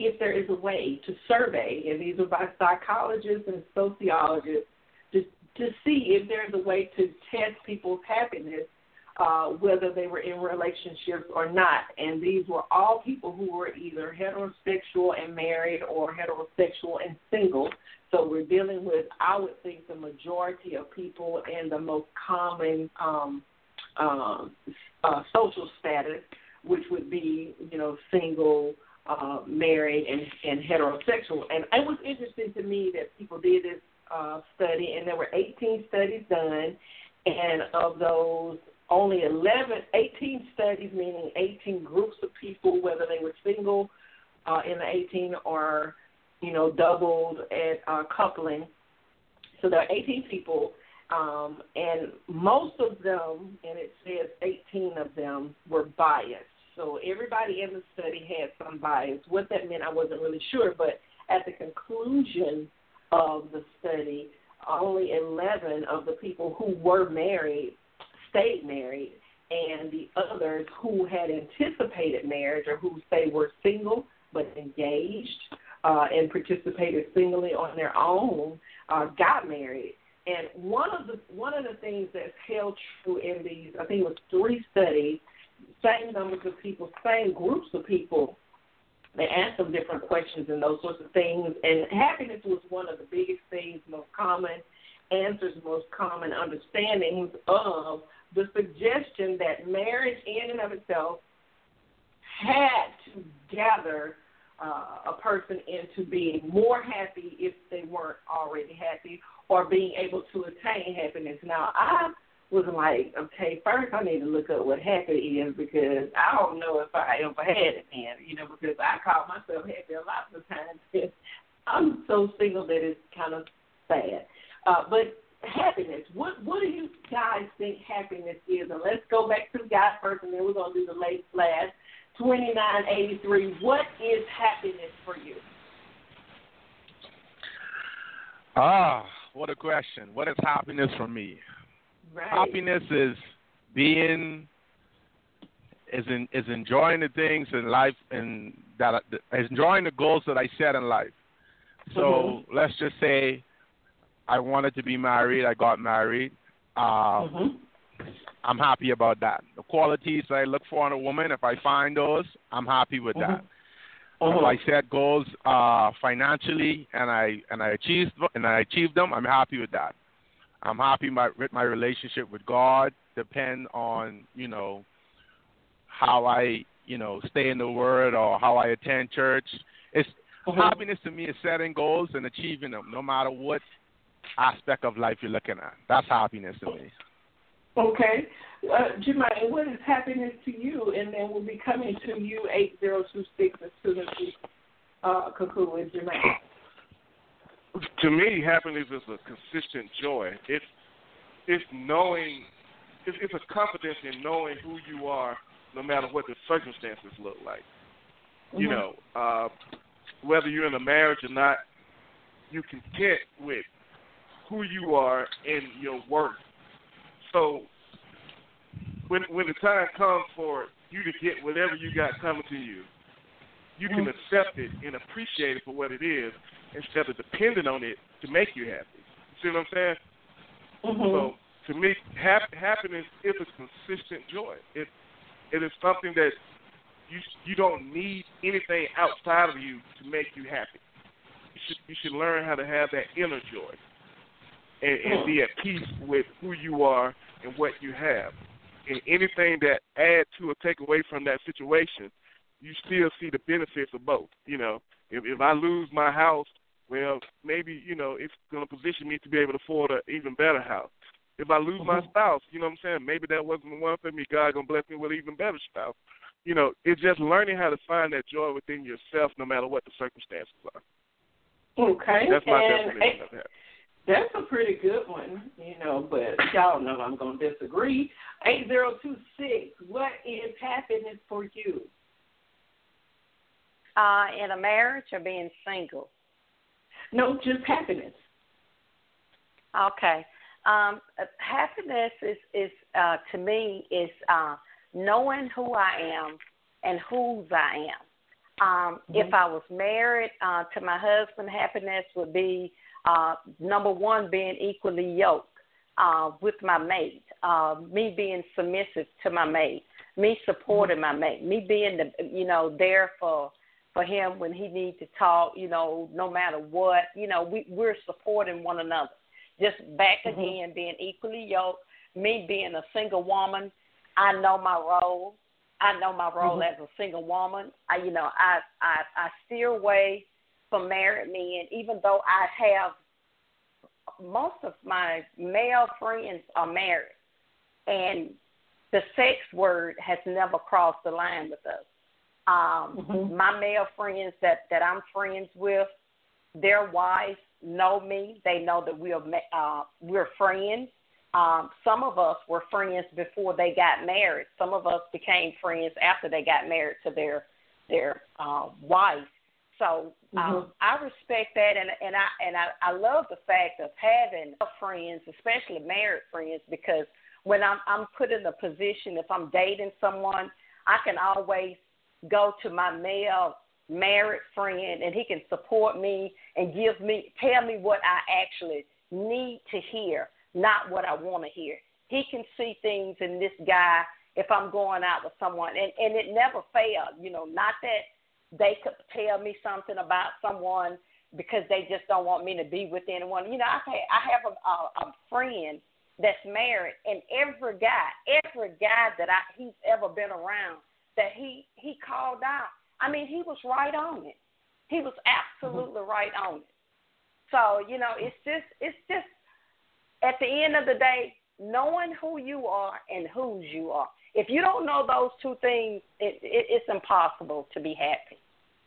if there is a way to survey, and these are by psychologists and sociologists, to, see if there's a way to test people's happiness uh, whether they were in relationships or not. And these were all people who were either heterosexual and married or heterosexual and single. So we're dealing with, I would think, the majority of people and the most common um, um, uh, social status, which would be, you know, single, uh, married, and, and heterosexual. And it was interesting to me that people did this uh, study, and there were 18 studies done, and of those, only 11, 18 studies, meaning 18 groups of people, whether they were single uh, in the 18 or, you know, doubled at uh, coupling. So there are 18 people, um, and most of them, and it says 18 of them, were biased. So everybody in the study had some bias. What that meant, I wasn't really sure, but at the conclusion of the study, only 11 of the people who were married stayed married, and the others who had anticipated marriage or who say were single but engaged uh, and participated singly on their own uh, got married. And one of the one of the things that's held true in these, I think it was three studies, same numbers of people, same groups of people. They asked them different questions and those sorts of things. And happiness was one of the biggest things, most common answers, most common understandings of the suggestion that marriage in and of itself had to gather uh, a person into being more happy if they weren't already happy or being able to attain happiness. Now, I was like, okay, first I need to look up what happy is because I don't know if I ever had it, man. You know, because I call myself happy a lot of times. I'm so single that it's kind of sad. Uh, but happiness. What what do you guys think happiness is? And let's go back to the guy first, and then we're gonna do the late flash. Twenty nine eighty three. What is happiness for you? Ah, what a question. What is happiness for me? Right. Happiness is being is in, is enjoying the things in life and that is enjoying the goals that I set in life. So Mm-hmm. let's just say I wanted to be married. I got married. Um, Mm-hmm. I'm happy about that. The qualities I look for in a woman, if I find those, I'm happy with that. Mhm. If I set goals uh, financially and I and I achieved and I achieved them, I'm happy with that. I'm happy my, my relationship with God. Depend on you know how I you know stay in the Word or how I attend church. It's Mhm. happiness to me is setting goals and achieving them, no matter what aspect of life you're looking at. That's happiness to me. Okay. Uh, Jermaine, what is happiness to you? And then we'll be coming to you 8026 as soon as we uh, conclude with Jermaine. To me, happiness is a consistent joy. It's it's knowing, it's, it's a confidence in knowing who you are, no matter what the circumstances look like. You Mhm. know, uh, whether you're in a marriage or not, you content with who you are and your worth. So when when the time comes for you to get whatever you got coming to you, you can accept it and appreciate it for what it is instead of depending on it to make you happy. See what I'm saying? Mhm. So to me, hap- happiness is a consistent joy. It it is something that you you don't need anything outside of you to make you happy. You should you should learn how to have that inner joy and, and be at peace with who you are and what you have. And anything that add to or take away from that situation, you still see the benefits of both. You know, if if I lose my house, well, maybe you know it's going to position me to be able to afford an even better house. If I lose my mm-hmm. spouse, you know what I'm saying? Maybe that wasn't the one for me. God gonna bless me with an even better spouse. You know, it's just learning how to find that joy within yourself, no matter what the circumstances are. Okay. That's my and definition of that. That's a pretty good one, you know, but y'all know I'm going to disagree. 8026, what is happiness for you? Uh, in a marriage or being single? No, just happiness. Okay. Um, happiness is is uh, to me is uh, knowing who I am and whose I am. Um, If I was married uh, to my husband, happiness would be uh, number one being equally yoked. uh, with my mate, uh, me being submissive to my mate, me supporting my mate, me being the you know there for for him when he needs to talk, you know, no matter what, you know, we we're supporting one another. Just back Mm-hmm. again, being equally yoked. Me being a single woman, I know my role. I know my role Mhm. as a single woman. I, you know, I I I steer away from married men, even though I have most of my male friends are married, and the sex word has never crossed the line with us. Um, Mhm. My male friends that that I'm friends with, their wives know me. They know that we're ma- uh, we're friends. Um, some of us were friends before they got married. Some of us became friends after they got married to their their uh, wife. So um, Mhm. I respect that, and and I and I, I love the fact of having friends, especially married friends, because when I'm I'm put in a position, if I'm dating someone, I can always go to my male married friend, and he can support me and give me tell me what I actually need to hear, not what I want to hear. He can see things in this guy if I'm going out with someone, and and it never failed. You know, not that they could tell me something about someone because they just don't want me to be with anyone. You know, I have, I have a, a, a friend that's married, and every guy, every guy that I he's ever been around, that he he called out. I mean, he was right on it. He was absolutely mm-hmm. right on it. So you know, it's just it's just at the end of the day, knowing who you are and whose you are. If you don't know those two things, it, it, it's impossible to be happy.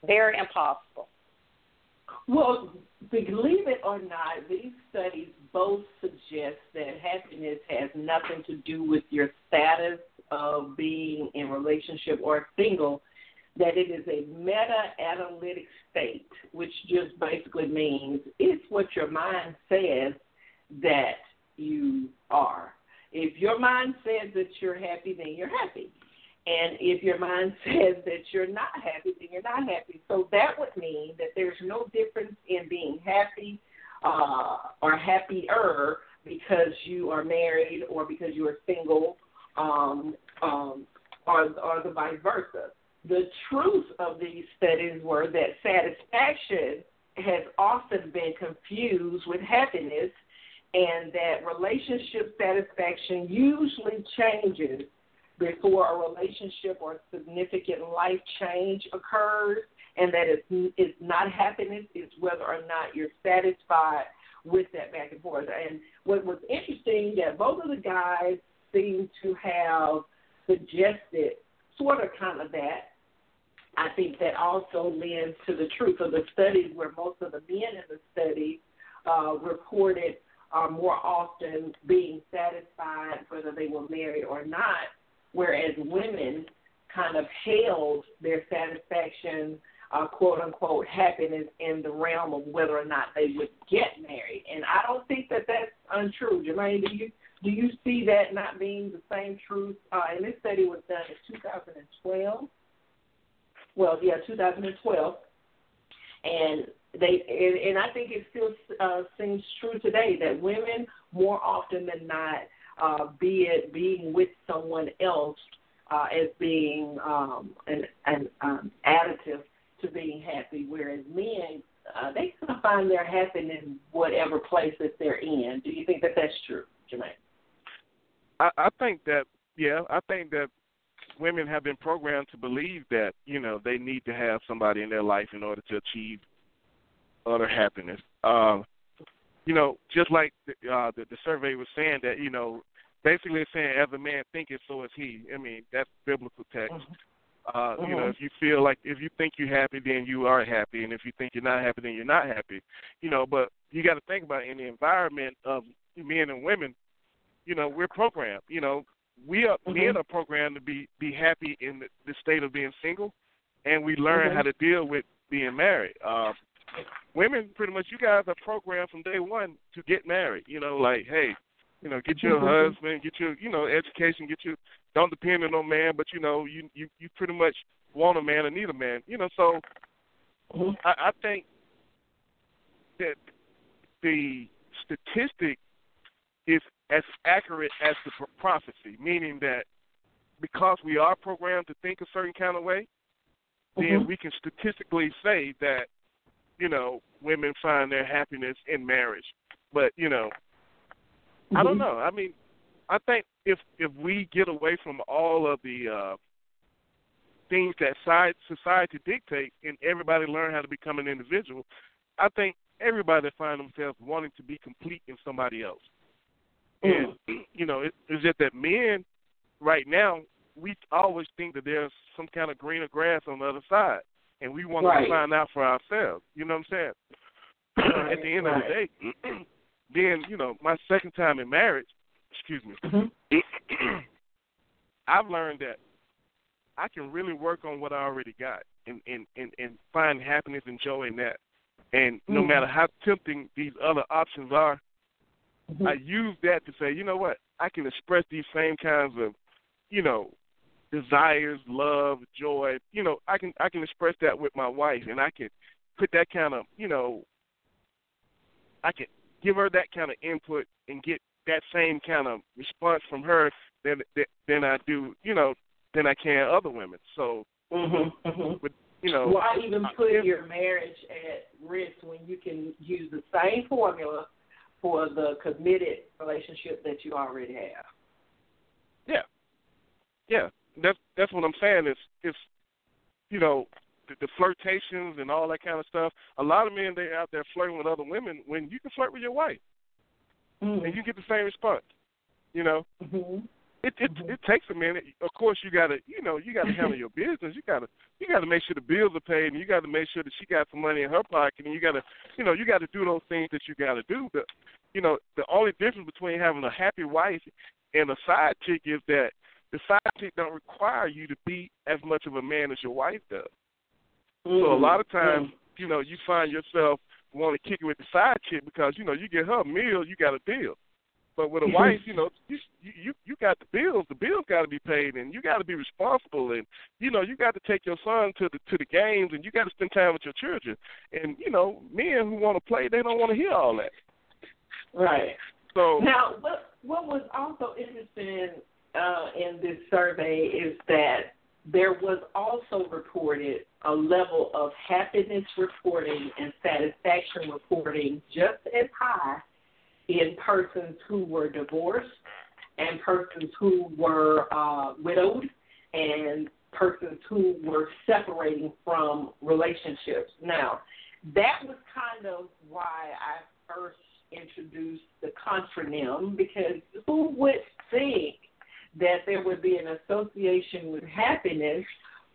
Very impossible. Well, believe it or not, these studies both suggest that happiness has nothing to do with your status of being in relationship or single, that it is a meta-analytic state, which just basically means it's what your mind says that you are. If your mind says that you're happy, then you're happy. And if your mind says that you're not happy, then you're not happy. So that would mean that there's no difference in being happy uh, or happier because you are married or because you are single, um, the vice versa. The truth of these studies were that satisfaction has often been confused with happiness, and that relationship satisfaction usually changes before a relationship or significant life change occurs, and that it's, it's not happiness, it's whether or not you're satisfied with that back and forth. And what was interesting that both of the guys seem to have suggested sort of kind of that. I think that also lends to the truth of the studies where most of the men in the study uh, reported uh, more often being satisfied whether they were married or not, whereas women kind of held their satisfaction, uh, quote unquote, happiness in the realm of whether or not they would get married. And I don't think that that's untrue. Jermaine, do you do you see that not being the same truth? Uh, and this study was done in 2012. Well, yeah, 2012, and they and, and I think it still uh, seems true today that women more often than not, uh, be it being with someone else uh, as being um, an, an um, additive to being happy, whereas men uh, they kind of find their happiness in whatever place that they're in. Do you think that that's true, Jermaine? I, I think that yeah, I think that women have been programmed to believe that you know they need to have somebody in their life in order to achieve utter happiness. Um, you know, just like the, uh, the, the survey was saying that you know, basically it's saying as a man thinketh, so is he. I mean, that's biblical text. Uh, You know, Mhm. if you feel like if you think you're happy, then you are happy, and if you think you're not happy, then you're not happy. You know, but you got to think about in the environment of men and women. You know, we're programmed. You know, we are Mhm. men are programmed to be be happy in the, the state of being single, and we learn Mhm. how to deal with being married. Uh, women, pretty much, you guys are programmed from day one to get married. You know, like hey, you know, get your Mhm. husband, get your you know education, get your don't depend on no man, but you know you you you pretty much want a man or need a man. You know, so Mhm. I, I think that the statistic is as accurate as the prophecy, meaning that because we are programmed to think a certain kind of way, then Mhm. we can statistically say that you know women find their happiness in marriage. But you know, I don't Mhm. know. I mean, I think if if we get away from all of the uh things that side society dictates and everybody learn how to become an individual, I think everybody find themselves wanting to be complete in somebody else. And you know, it, it's just that men right now we always think that there's some kind of greener grass on the other side, and we want Right. to find out for ourselves. You know what I'm saying? At the end of the day, then you know, my second time in marriage, excuse me, Mm-hmm. I've learned that I can really work on what I already got and and and, and find happiness and joy in that. And no Mhm. matter how tempting these other options are, Mhm. I use that to say, you know what, I can express these same kinds of, you know, desires, love, joy. You know, I can I can express that with my wife, and I can put that kind of, you know, I can give her that kind of input and get that same kind of response from her than than I do, you know, than I can other women. So, Mhm. Mhm. with you know, Why even put your marriage at risk when you can use the same formula for the committed relationship that you already have? Yeah, yeah. That's that's what I'm saying. Is it's you know the, the flirtations and all that kind of stuff. A lot of men they out there flirting with other women when you can flirt with your wife and you get the same response. You know, Mm-hmm. It it it takes a minute. Of course, you gotta you know you gotta handle your business. You gotta you gotta make sure the bills are paid, and you gotta make sure that she got some money in her pocket, and you gotta you know you gotta do those things that you gotta do. But you know the only difference between having a happy wife and a side chick is that the side chick don't require you to be as much of a man as your wife does. So a mm, lot of times, you know, you find yourself want to kick it with the side chick because you know you get her a meal, you got a deal. But with a wife, you know, you you you got the bills. The bills got to be paid, and you got to be responsible, and you know you got to take your son to the to the games, and you got to spend time with your children. And you know, men who want to play, they don't want to hear all that. Right. So Now, what what was also interesting uh, in this survey is that there was also reported a level of happiness reporting and satisfaction reporting just as high in persons who were divorced and persons who were uh, widowed and persons who were separating from relationships. Now, that was kind of why I first introduced the contronym because who would think that there would be an association with happiness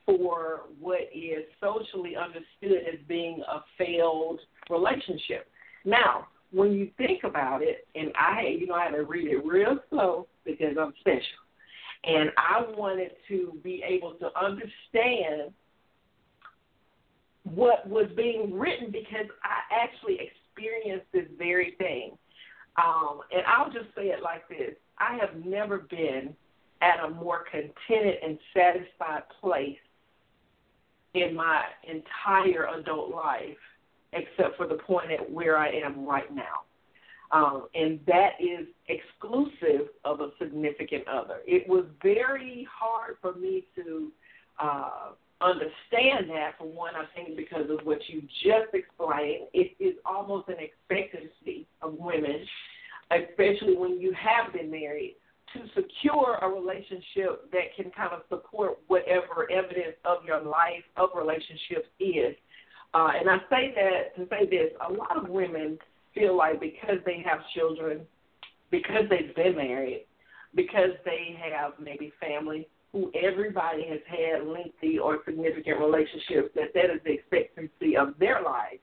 for what is socially understood as being a failed relationship. Now, when you think about it, and I, you know, I had to read it real slow because I'm special, and I wanted to be able to understand what was being written because I actually experienced this very thing. Um, and I'll just say it like this I have never been at a more contented and satisfied place in my entire adult life, except for the point at where I am right now. Um, and that is exclusive of a significant other. It was very hard for me to uh, understand that, for one, I think because of what you just explained. It is almost an expectancy of women, especially when you have been married, to secure a relationship that can kind of support whatever evidence of your life of relationships is. Uh, and I say that to say this: a lot of women feel like because they have children, because they've been married, because they have maybe family, who everybody has had lengthy or significant relationships, that that is the expectancy of their life.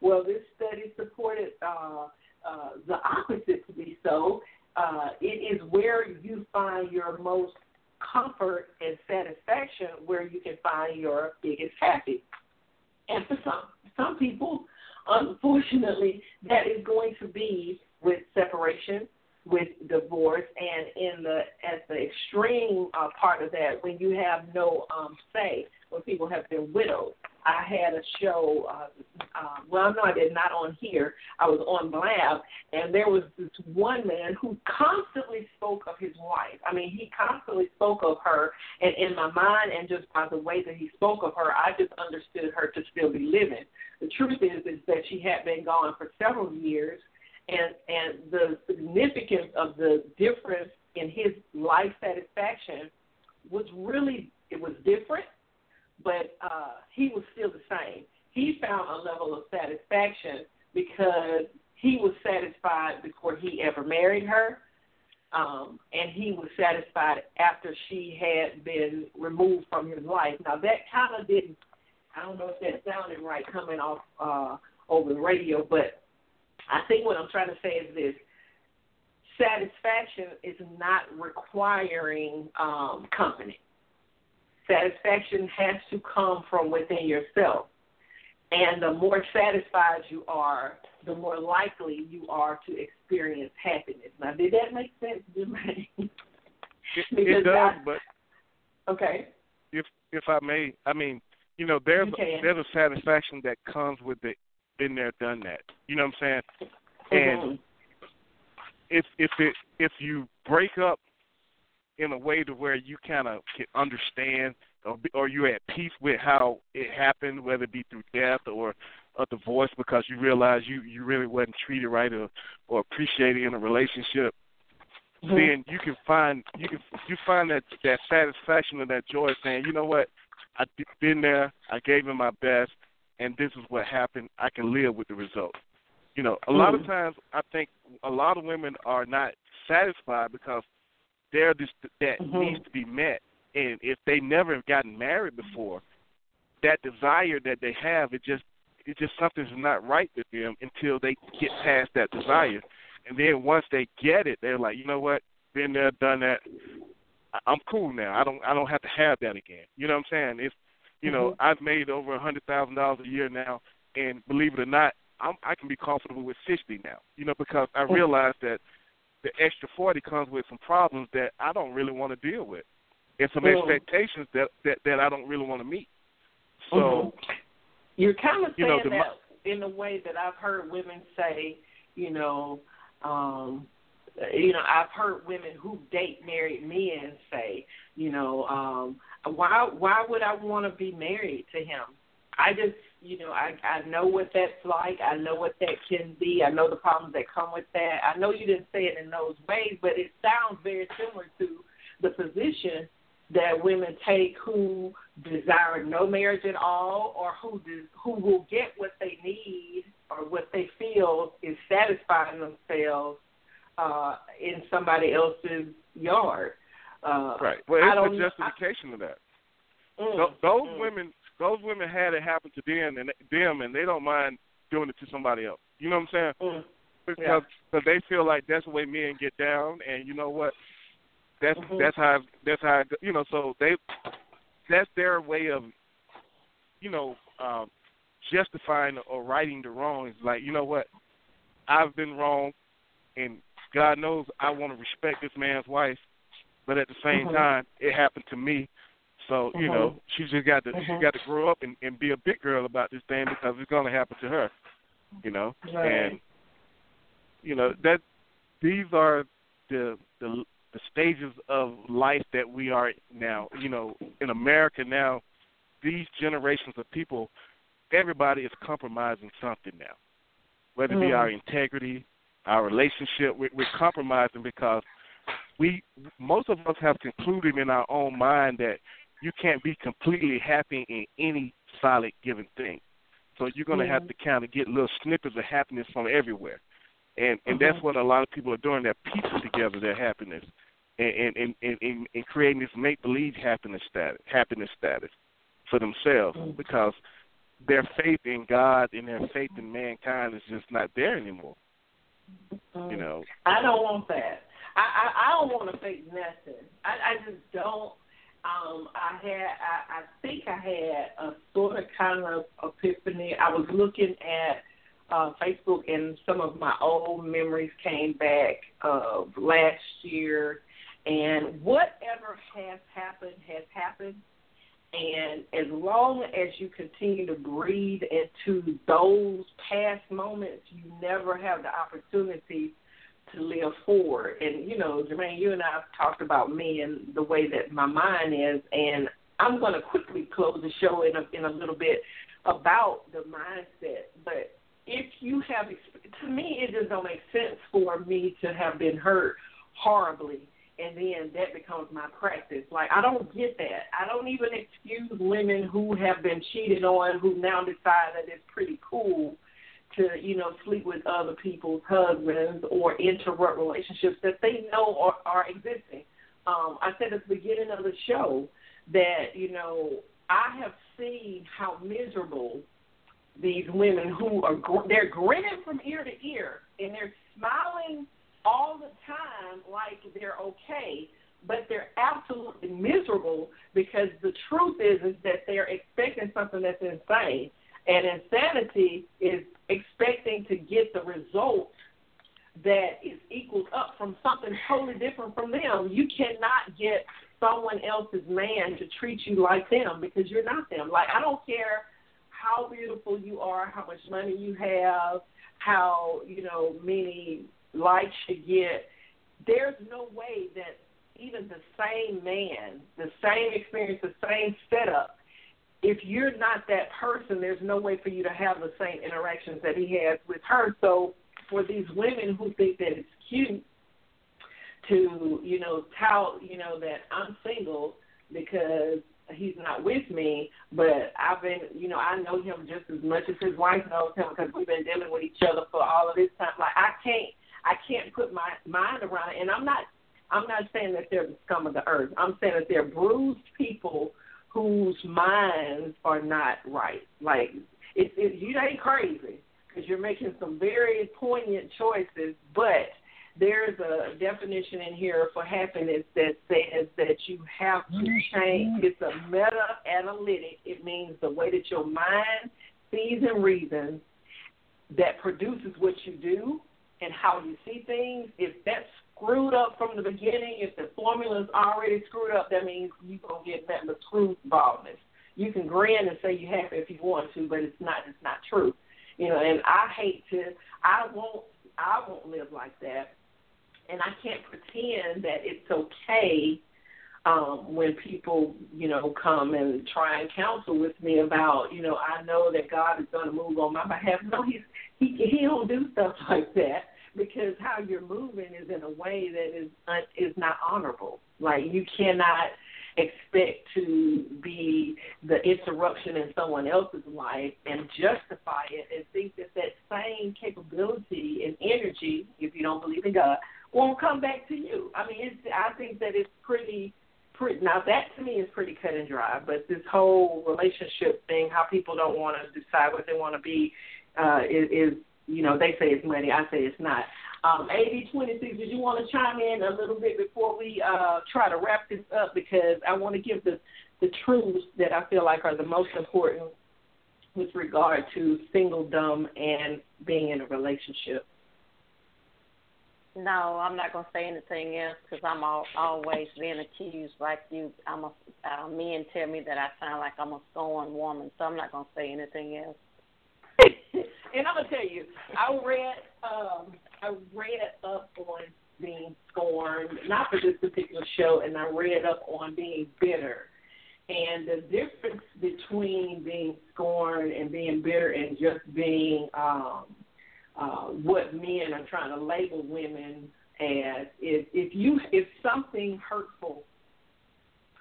Well, this study supported uh, uh, the opposite to be so. Uh, it is where you find your most comfort and satisfaction, where you can find your biggest happy. And for some some people, unfortunately, that is going to be with separation, with divorce, and in the at the extreme uh, part of that, when you have no um, say, when people have been widowed. I had a show. Uh, uh, well, no, I did not on here. I was on Blab, and there was this one man who constantly spoke of his wife. I mean, he constantly spoke of her, and in my mind, and just by the way that he spoke of her, I just understood her to still be living. The truth is, is that she had been gone for several years, and and the significance of the difference in his life satisfaction was really it was different but uh, he was still the same. He found a level of satisfaction because he was satisfied before he ever married her, um, and he was satisfied after she had been removed from his life. Now that kind of didn't. I don't know if that sounded right coming off uh, over the radio, but I think what I'm trying to say is this: satisfaction is not requiring um, company satisfaction has to come from within yourself. And the more satisfied you are, the more likely you are to experience happiness. Now, did that make sense, Jermaine? It, it does, I, but okay. If if I may, I mean, you know, there's Okay. there's a satisfaction that comes with it. Been there, done that. You know what I'm saying? And Mhm. if if it if you break up in a way to where you kind of can understand or or you're at peace with how it happened, whether it be through death or a divorce, because you realize you you really wasn't treated right or or appreciated in a relationship, then you can find you can you find that that satisfaction and that joy, saying, you know what, I've been there, I gave him my best, and this is what happened. I can live with the result. You know, a lot of Mhm. times I think a lot of women are not satisfied because they're just that Mhm. needs to be met. And if they never have gotten married before, that desire that they have, it just it just something's not right with them until they get past that desire. And then once they get it, they're like, you know what, been there, done that. I'm cool now. I don't I don't have to have that again. You know what I'm saying? It's you know, Mhm. I've made over a hundred thousand dollars a year now and believe it or not, I'm I can be comfortable with sixty now. You know, because I Mhm. realize that the extra forty comes with some problems that I don't really want to deal with. And some Mhm. expectations that, that that I don't really want to meet. So Mhm. You're kind of you saying know, the that in a way that I've heard women say, you know, um, you know, I've heard women who date married men say, you know, um, why why would I want to be married to him? I just, you know, I I know what that's like. I know what that can be. I know the problems that come with that. I know you didn't say it in those ways, but it sounds very similar to the position that women take who desire no marriage at all or who des- who will get what they need or what they feel is satisfying themselves uh in somebody else's yard. Uh right. Well, I it's don't a know- justification of that. Mm, Tho- those mm. women, those women had it happen to them, and them, and they don't mind doing it to somebody else. You know what I'm saying? Mm. Because cause they feel like that's the way men get down, and you know what? That's Mhm. that's how that's how you know. So they that's their way of you know um, justifying or righting the wrongs. Like you know what? I've been wrong, and God knows I want to respect this man's wife, but at the same Mhm. time, it happened to me. So you know, Mhm. she's just got to she's Mhm. got to grow up and, and be a big girl about this thing because it's gonna happen to her. You know, Right. and you know that these are the the the stages of life that we are now. You know, in America now, these generations of people, everybody is compromising something now, whether it be Mhm. our integrity, our relationship. We're, we're compromising because we most of us have concluded in our own mind that you can't be completely happy in any solid given thing. So you're going to have to kind of get little snippets of happiness from everywhere, and and that's Mhm. what a lot of people are doing. They're piecing together their happiness, and and and and, and, creating this make believe happiness status, happiness status for themselves Mhm. because their faith in God and their faith in mankind is just not there anymore. Mm. You know, I don't want that. I I, I don't want to fake nothing. I I just don't. Um, I had I, I think I had a sort of kind of epiphany. I was looking at uh, Facebook, and some of my old memories came back of last year. And whatever has happened has happened. And as long as you continue to breathe into those past moments, you never have the opportunity to live forward. And you know, Jermaine, you and I have talked about me and the way that my mind is, and I'm going to quickly close the show in a, in a little bit about the mindset. But if you have, to me, it just don't make sense for me to have been hurt horribly and then that becomes my practice. Like I don't get that. I don't even excuse women who have been cheated on who now decide that it's pretty cool to, you know, sleep with other people's husbands or interrupt relationships that they know are, are existing. Um, I said at the beginning of the show that, you know, I have seen how miserable these women who are gr- they're grinning from ear to ear and they're smiling all the time like they're okay, but they're absolutely miserable because the truth is is that they're expecting something that's insane. And insanity is expecting to get the result that is equals up from something totally different from them. You cannot get someone else's man to treat you like them because you're not them. Like I don't care how beautiful you are, how much money you have, how, you know, many likes you get. There's no way that even the same man, the same experience, the same setup, if you're not that person, there's no way for you to have the same interactions that he has with her. So for these women who think that it's cute to, you know, tout, you know, that I'm single because he's not with me, but I've been, you know, I know him just as much as his wife knows him because we've been dealing with each other for all of this time. Like I can't I can't put my mind around it. And I'm not I'm not saying that they're the scum of the earth. I'm saying that they're bruised people whose minds are not right. Like it, it you ain't crazy because you're making some very poignant choices, but there's a definition in here for happiness that says that you have to change. It's a meta analytic. It means the way that your mind sees and reasons that produces what you do and how you see things, if that's screwed up from the beginning, if the formula is already screwed up, that means you're going to get that with screwballness. You can grin and say you're happy if you want to, but it's not it's not true. You know, and I hate to I won't I won't live like that. And I can't pretend that it's okay um, when people, you know, come and try and counsel with me about, you know, I know that God is going to move on my behalf. No, he's he he don't do stuff like that because how you're moving is in a way that is uh, is not honorable. Like you cannot expect to be the interruption in someone else's life and justify it and think that that same capability and energy, if you don't believe in God, won't come back to you. I mean, it's, I think that it's pretty pretty now that to me is pretty cut and dry. But this whole relationship thing, how people don't want to decide what they want to be, uh, is, is you know they say it's money, I say it's not. Um, twenty six, did you want to chime in a little bit before we uh, try to wrap this up because I want to give the the truths that I feel like are the most important with regard to singledom and being in a relationship. No, I'm not gonna say anything else because I'm all, always being accused like you. I'm a uh, men tell me that I sound like I'm a scorned woman, so I'm not gonna say anything else. And I'm gonna tell you, I read um, I read up on being scorned, not for this particular show, and I read up on being bitter. And the difference between being scorned and being bitter and just being um, uh, what men are trying to label women as is if you if something hurtful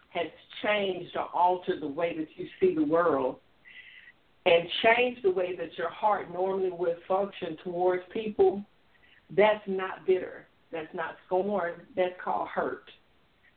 has changed or altered the way that you see the world and change the way that your heart normally would function towards people, that's not bitter. That's not scorn. That's called hurt.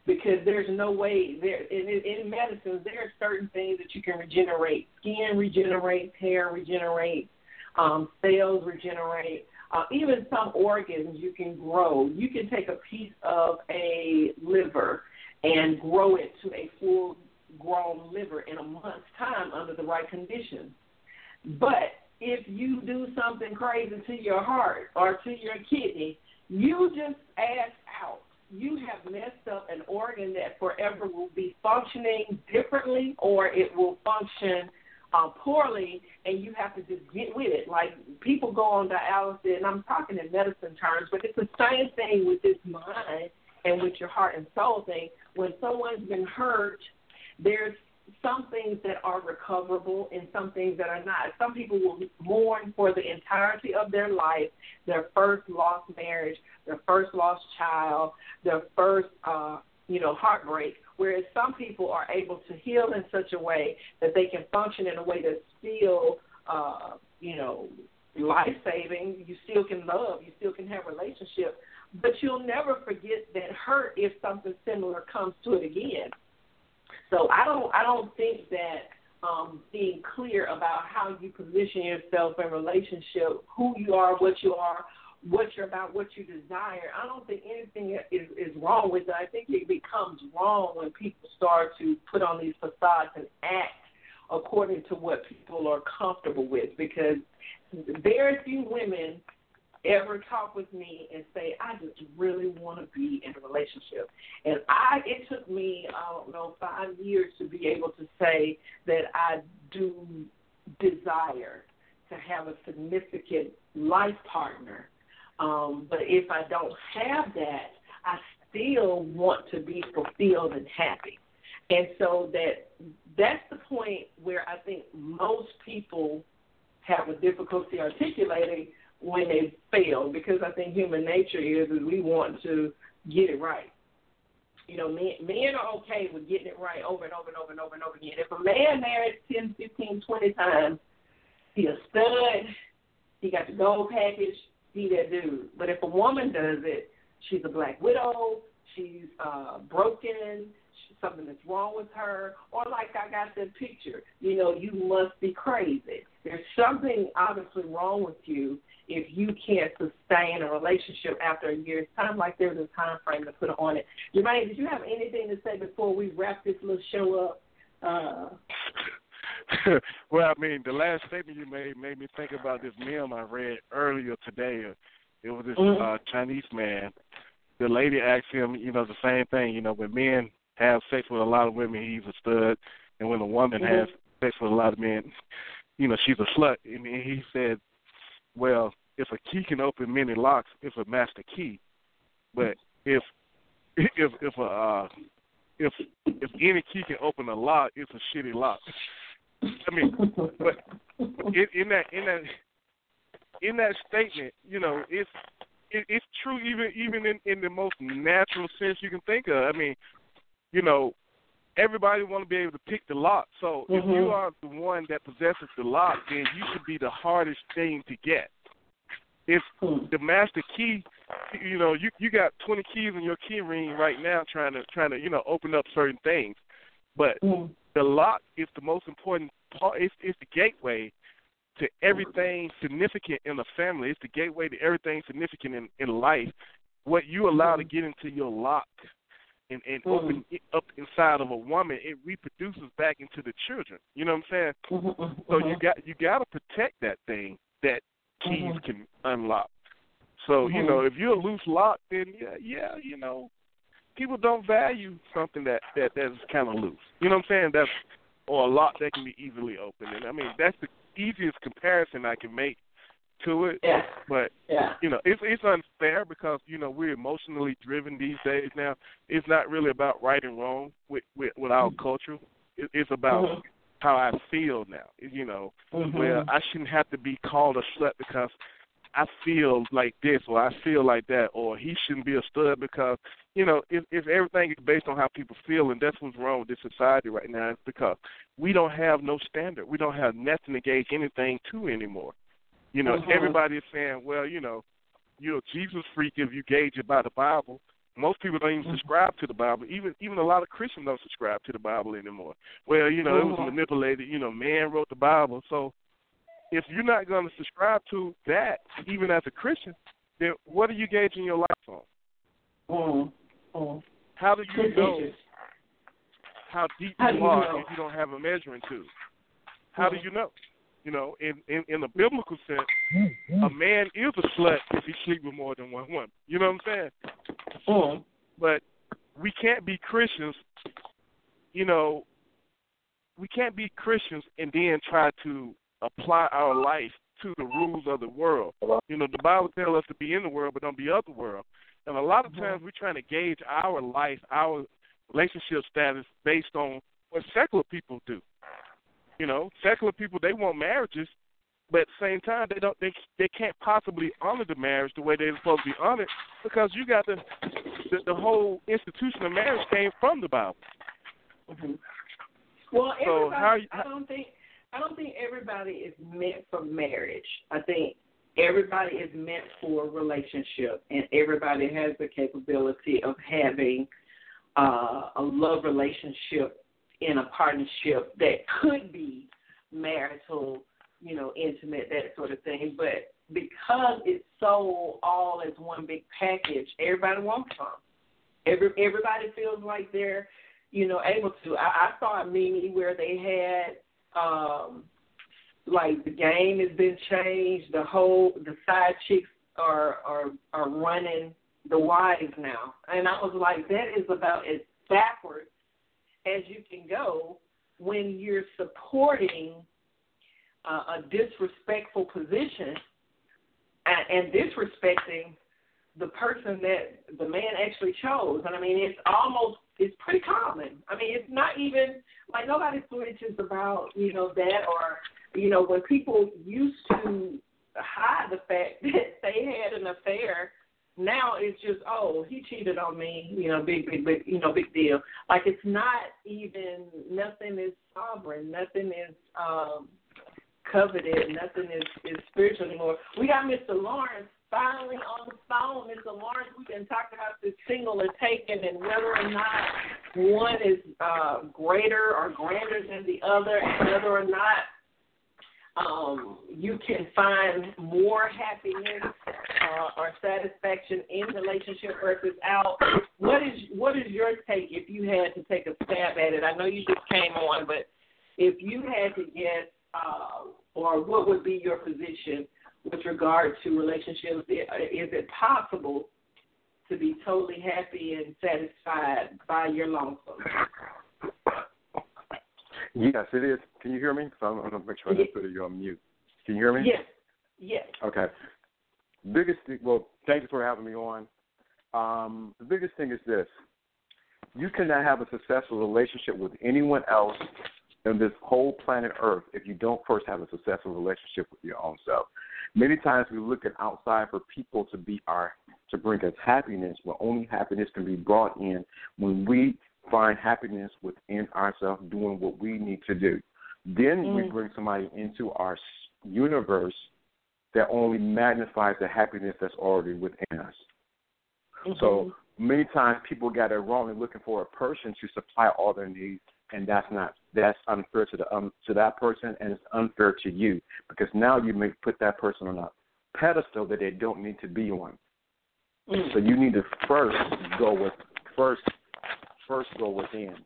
Because there's no way there in, in medicine there are certain things that you can regenerate. Skin regenerates, hair regenerates, um, cells regenerate. Uh, even some organs you can grow. You can take a piece of a liver and grow it to a full grown liver in a month's time under the right conditions. But if you do something crazy to your heart or to your kidney, you just ask out. You have messed up an organ that forever will be functioning differently or it will function uh, poorly, and you have to just get with it. Like people go on dialysis, and I'm talking in medicine terms, but it's the same thing with this mind and with your heart and soul thing. When someone's been hurt, there's some things that are recoverable and some things that are not. Some people will mourn for the entirety of their life, their first lost marriage, their first lost child, their first uh, you know, heartbreak, whereas some people are able to heal in such a way that they can function in a way that's still uh, you know, life saving. You still can love, you still can have relationships. but you'll never forget that hurt if something similar comes to it again. So I don't I don't think that um, being clear about how you position yourself in relationship, who you are, what you are, what you're about, what you desire. I don't think anything is is wrong with it. I think it becomes wrong when people start to put on these facades and act according to what people are comfortable with because very few women ever talk with me and say, I just really want to be in a relationship. And I it took me, I don't know, five years to be able to say that I do desire to have a significant life partner. Um, but if I don't have that, I still want to be fulfilled and happy. And so that that's the point where I think most people have a difficulty articulating when they fail because I think human nature is we want to get it right. You know, men, men are okay with getting it right over and over and over and over and over again. If a man married ten, fifteen, twenty times, he a stud, he got the gold package, he that dude. But if a woman does it, she's a black widow, she's uh broken, something that's wrong with her, or like I got that picture, you know, you must be crazy. There's something obviously wrong with you if you can't sustain a relationship after a year's time, like there's a time frame to put on it. Jermaine, did you have anything to say before we wrap this little show up? Uh, well, I mean, the last statement you made made me think about this meme I read earlier today. It was this mm-hmm. uh, Chinese man. The lady asked him, you know, the same thing. You know, when men have sex with a lot of women, he's a stud, and when a woman mm-hmm. has sex with a lot of men, you know, she's a slut. And he said well, if a key can open many locks, it's a master key. But if if if a uh, if if any key can open a lock, it's a shitty lock. I mean, but in, in that in that in that statement, you know, it's it, it's true even even in in the most natural sense you can think of. I mean, you know, everybody want to be able to pick the lock. So mm-hmm. if you are the one that possesses the lock, then you should be the hardest thing to get. If hmm. the master key, you know, you you got twenty keys in your key ring right now, trying to trying to you know open up certain things, but mm. the lock is the most important part. It's, it's the gateway to everything significant in the family. It's the gateway to everything significant in in life. What you allow to get into your lock and, and mm-hmm. open it up inside of a woman, it reproduces back into the children. You know what I'm saying? Mm-hmm. So you got you got to protect that thing that keys mm-hmm. can unlock. So you know, if you're a loose lock, then yeah, yeah, you know, people don't value something that that that's kind of loose. You know what I'm saying? That's or a lock that can be easily opened. And I mean, that's the easiest comparison I can make to it. Yeah. But yeah. you know, it's it's unfair because you know we're emotionally driven these days. Now, it's not really about right and wrong with with, with our Mm-hmm. culture. It, it's about Mhm. how I feel now. You know, Mhm. where I shouldn't have to be called a slut because I feel like this or I feel like that, or he shouldn't be a stud because you know if if everything is based on how people feel, and that's what's wrong with this society right now. It's because we don't have no standard. We don't have nothing to gauge anything to anymore. You know, Mhm. everybody is saying, well, you know, you're a Jesus freak if you gauge it by the Bible. Most people don't even Mhm. subscribe to the Bible. Even even a lot of Christians don't subscribe to the Bible anymore. Well, you know, it was Mhm. manipulated. You know, man wrote the Bible. So if you're not going to subscribe to that, even as a Christian, then what are you gauging your life on? Mm. Mm. How do you know how deep How you do you are know? if you don't have a measuring tool? How do Mhm. you know? You know, in in, in a biblical sense, a man is a slut if he sleeps with more than one woman. You know what I'm saying? Mm. But we can't be Christians. You know, we can't be Christians and then try to apply our life to the rules of the world. You know, the Bible tells us to be in the world, but don't be of the world. And a lot of times we're trying to gauge our life, our relationship status based on what secular people do. You know, secular people they want marriages, but at the same time they don't they they can't possibly honor the marriage the way they're supposed to be honored because you got the the, the whole institution of marriage came from the Bible. Mm-hmm. Well, So how you- I don't think I don't think everybody is meant for marriage. I think everybody is meant for a relationship, and everybody has the capability of having uh, a love relationship in a partnership that could be marital, you know, intimate, that sort of thing. But because it's sold all as one big package, everybody wants some. Every everybody feels like they're, you know, able to. I, I saw a meme where they had um like the game has been changed. The whole the side chicks are are are running the wives now, and I was like, that is about as backwards as you can go when you're supporting uh, a disrespectful position and, and disrespecting the person that the man actually chose. And I mean, it's almost it's pretty common. I mean, it's not even like nobody switches about you know that or you know when people used to hide the fact that they had an affair. Now it's just oh he cheated on me you know big big big you know big deal like it's not even nothing is sovereign nothing is um coveted nothing is is spiritual anymore. We got Mr. Lawrence finally on the phone. Mr. Lawrence, we've been talking about this single and taken and whether or not one is uh, greater or grander than the other, and whether or not um, you can find more happiness uh, or satisfaction in relationship versus out. What is what is your take if you had to take a stab at it? I know you just came on, but if you had to guess, uh, or what would be your position with regard to relationships? Is it possible to be totally happy and satisfied by your lonesome? Yes, it is. Can you hear me? So I'm, I'm gonna make sure I Yes. put you on mute. Can you hear me? Yes, yes. Okay. Biggest thing, well, thank you for having me on. Um, the biggest thing is this: you cannot have a successful relationship with anyone else on this whole planet Earth if you don't first have a successful relationship with your own self. Many times we look at outside for people to be our to bring us happiness, but only happiness can be brought in when we find happiness within ourselves doing what we need to do. Then we Mm. bring somebody into our universe that only magnifies the happiness that's already within us. So many times people get it wrong and looking for a person to supply all their needs, and that's not that's unfair to the um, to that person, and it's unfair to you because now you may put that person on a pedestal that they don't need to be on. Mm. So you need to first go with first first go within.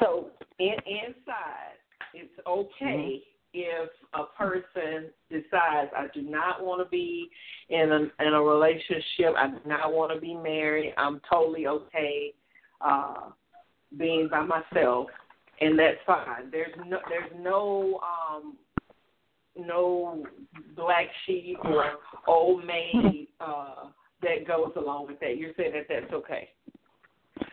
So in, inside, it's okay if a person decides I do not want to be in a in a relationship. I do not want to be married. I'm totally okay uh, being by myself, and that's fine. There's no there's no um, no black sheep or old maid uh, that goes along with that. You're saying that that's okay.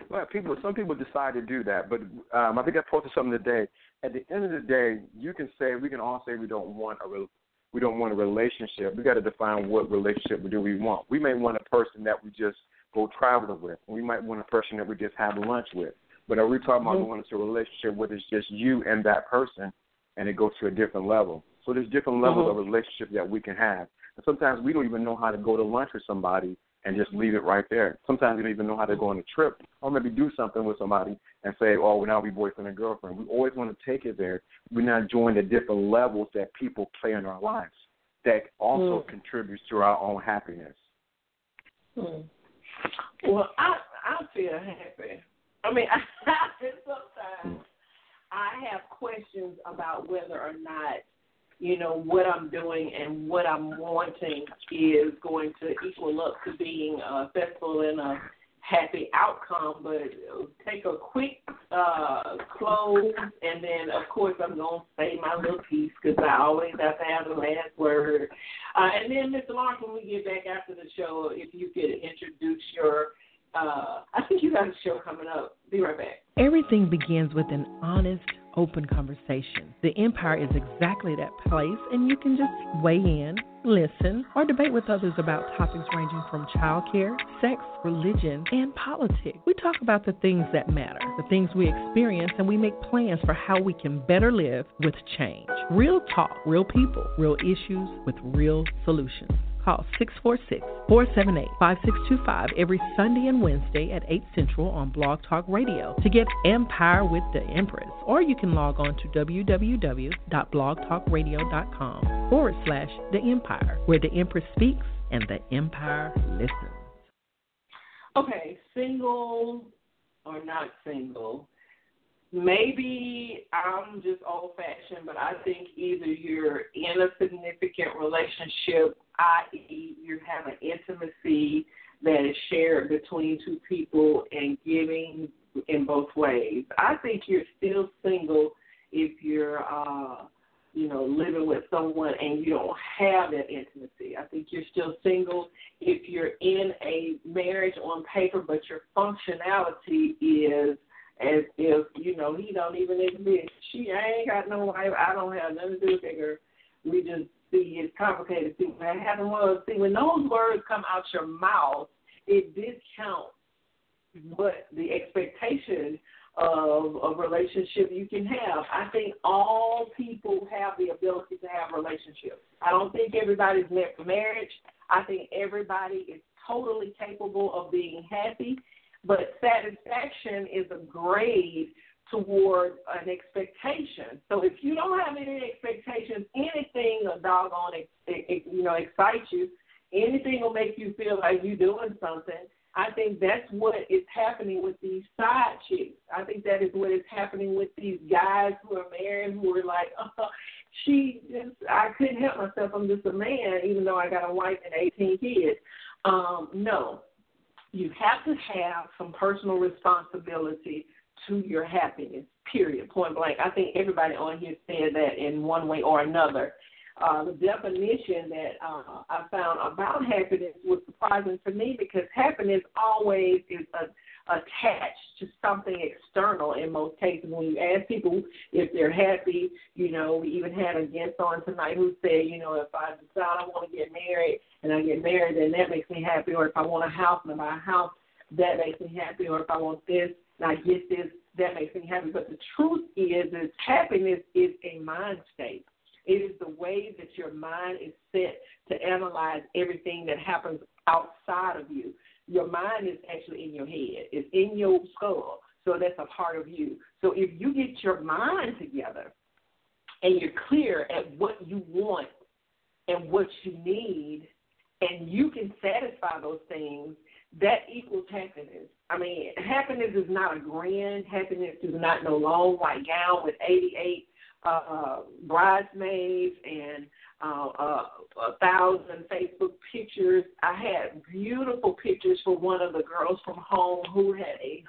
Well, people, some people decide to do that, but um, I think I posted something today. At the end of the day, you can say we can all say we don't want a re- we don't want a relationship. We got to define what relationship do we want. We may want a person that we just go traveling with. We might want a person that we just have lunch with. But are we talking about Mhm. going into a relationship where it's just you and that person, and it goes to a different level? So there's different levels Mhm. of relationship that we can have. And sometimes we don't even know how to go to lunch with somebody and just leave it right there. Sometimes we don't even know how to go on a trip or maybe do something with somebody and say, oh, well, now we boyfriend and girlfriend. We always want to take it there. We're not joining the different levels that people play in our lives that also Mm. contributes to our own happiness. Hmm. Well, I I feel happy. I mean, I, sometimes I have questions about whether or not you know what I'm doing and what I'm wanting is going to equal up to being uh, successful and a happy outcome. But take a quick uh, close, and then of course I'm gonna say my little piece because I always have to have the last word. Uh, and then Mr. Lawrence, when we get back after the show, if you could introduce your uh, I think you got a show coming up. Be right back. Everything begins with an honest, open conversation. The Empire is exactly that place, and you can just weigh in, listen, or debate with others about topics ranging from childcare, sex, religion, and politics. We talk about the things that matter, the things we experience, and we make plans for how we can better live with change. Real talk, real people, real issues with real solutions. Call 646 478 5625 every Sunday and Wednesday at 8 Central on Blog Talk Radio to get Empire with the Empress. Or you can log on to www.blogtalkradio.com forward slash The Empire, where the Empress speaks and the Empire listens. Okay, single or not single, maybe I'm just old fashioned, but I think either you're in a significant relationship, i.e., you have an intimacy that is shared between two people and giving in both ways. I think you're still single if you're, uh, you know, living with someone and you don't have that intimacy. I think you're still single if you're in a marriage on paper, but your functionality is as if you know he don't even exist. She ain't got no wife. I don't have nothing to do with her. We just see it's complicated. See what happened was see when those words come out your mouth, it discounts mm-hmm. what the expectation of a relationship you can have. I think all people have the ability to have relationships. I don't think everybody's meant for marriage. I think everybody is totally capable of being happy but satisfaction is a grade toward an expectation. So if you don't have any expectations, anything a doggone it. you know excites you, anything will make you feel like you're doing something. I think that's what is happening with these side chicks. I think that is what is happening with these guys who are married who are like, oh, she just I couldn't help myself. I'm just a man, even though I got a wife and 18 kids. Um, no, you have to have some personal responsibility to your happiness, period, point blank. I think everybody on here said that in one way or another. Uh, the definition that uh, I found about happiness was surprising to me because happiness always is a, attached to something external in most cases. When you ask people if they're happy, you know, we even had a guest on tonight who said, you know, if I decide I want to get married and I get married, then that makes me happy. Or if I want a house and I buy a house, that makes me happy. Or if I want this I get that makes me happy. But the truth is, is happiness is a mind state. It is the way that your mind is set to analyze everything that happens outside of you. Your mind is actually in your head. It's in your skull. So that's a part of you. So if you get your mind together and you're clear at what you want and what you need, and you can satisfy those things, that equals happiness. I mean, happiness is not a grin. Happiness is not no long white gown with 88 uh, bridesmaids and uh, uh, a thousand Facebook pictures. I had beautiful pictures for one of the girls from home who had a,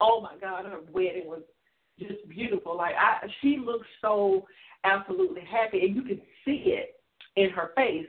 oh my God, her wedding was just beautiful. Like I, she looked so absolutely happy, and you could see it in her face.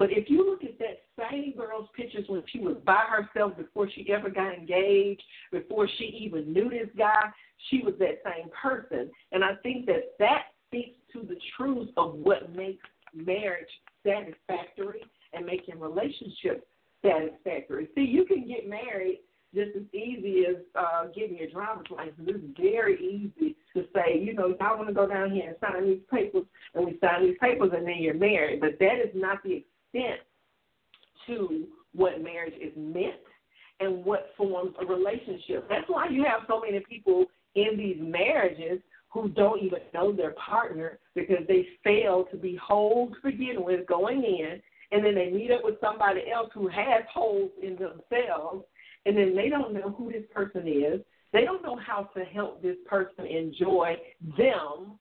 But if you look at that same girl's pictures when she was by herself before she ever got engaged, before she even knew this guy, she was that same person. And I think that that speaks to the truth of what makes marriage satisfactory and making relationships satisfactory. See, you can get married just as easy as uh, getting your driver's license. It's very easy to say, you know, y'all want to go down here and sign these papers, and we sign these papers, and then you're married. But that is not the extent to what marriage is meant and what forms a relationship. That's why you have so many people in these marriages who don't even know their partner because they fail to be whole to begin with going in, and then they meet up with somebody else who has holes in themselves, and then they don't know who this person is. They don't know how to help this person enjoy them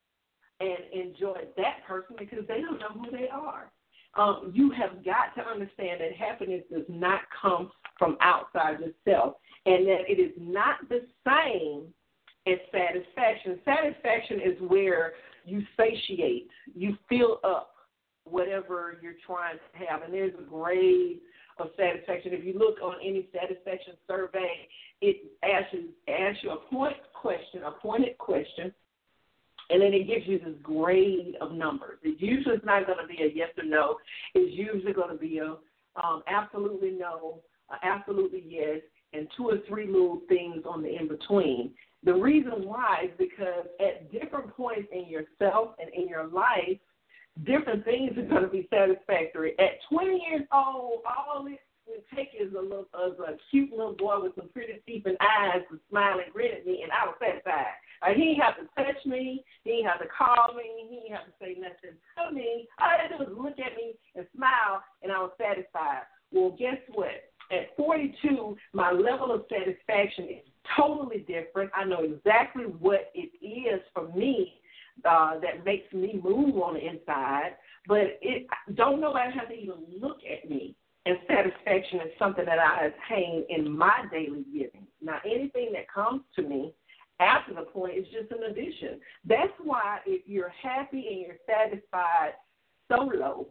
and enjoy that person because they don't know who they are. Um, you have got to understand that happiness does not come from outside yourself and that it is not the same as satisfaction. Satisfaction is where you satiate, you fill up whatever you're trying to have. And there's a grade of satisfaction. If you look on any satisfaction survey, it asks, asks you a point question, a pointed question, and then it gives you this grade of numbers. It usually is not going to be a yes or no. It's usually going to be a um, absolutely no, absolutely yes, and two or three little things on the in between. The reason why is because at different points in yourself and in your life, different things are going to be satisfactory. At 20 years old, all it would take is a little, is a cute little boy with some pretty teeth and eyes to smile and grin at me, and I was satisfied. Uh, he didn't have to touch me. He didn't have to call me. He didn't have to say nothing to me. All I had to do was look at me and smile, and I was satisfied. Well, guess what? At 42, my level of satisfaction is totally different. I know exactly what it is for me uh, that makes me move on the inside, but it don't nobody have to even look at me. And satisfaction is something that I attain in my daily giving. Now, anything that comes to me after the point is just an addition. That's why if you're happy and you're satisfied solo,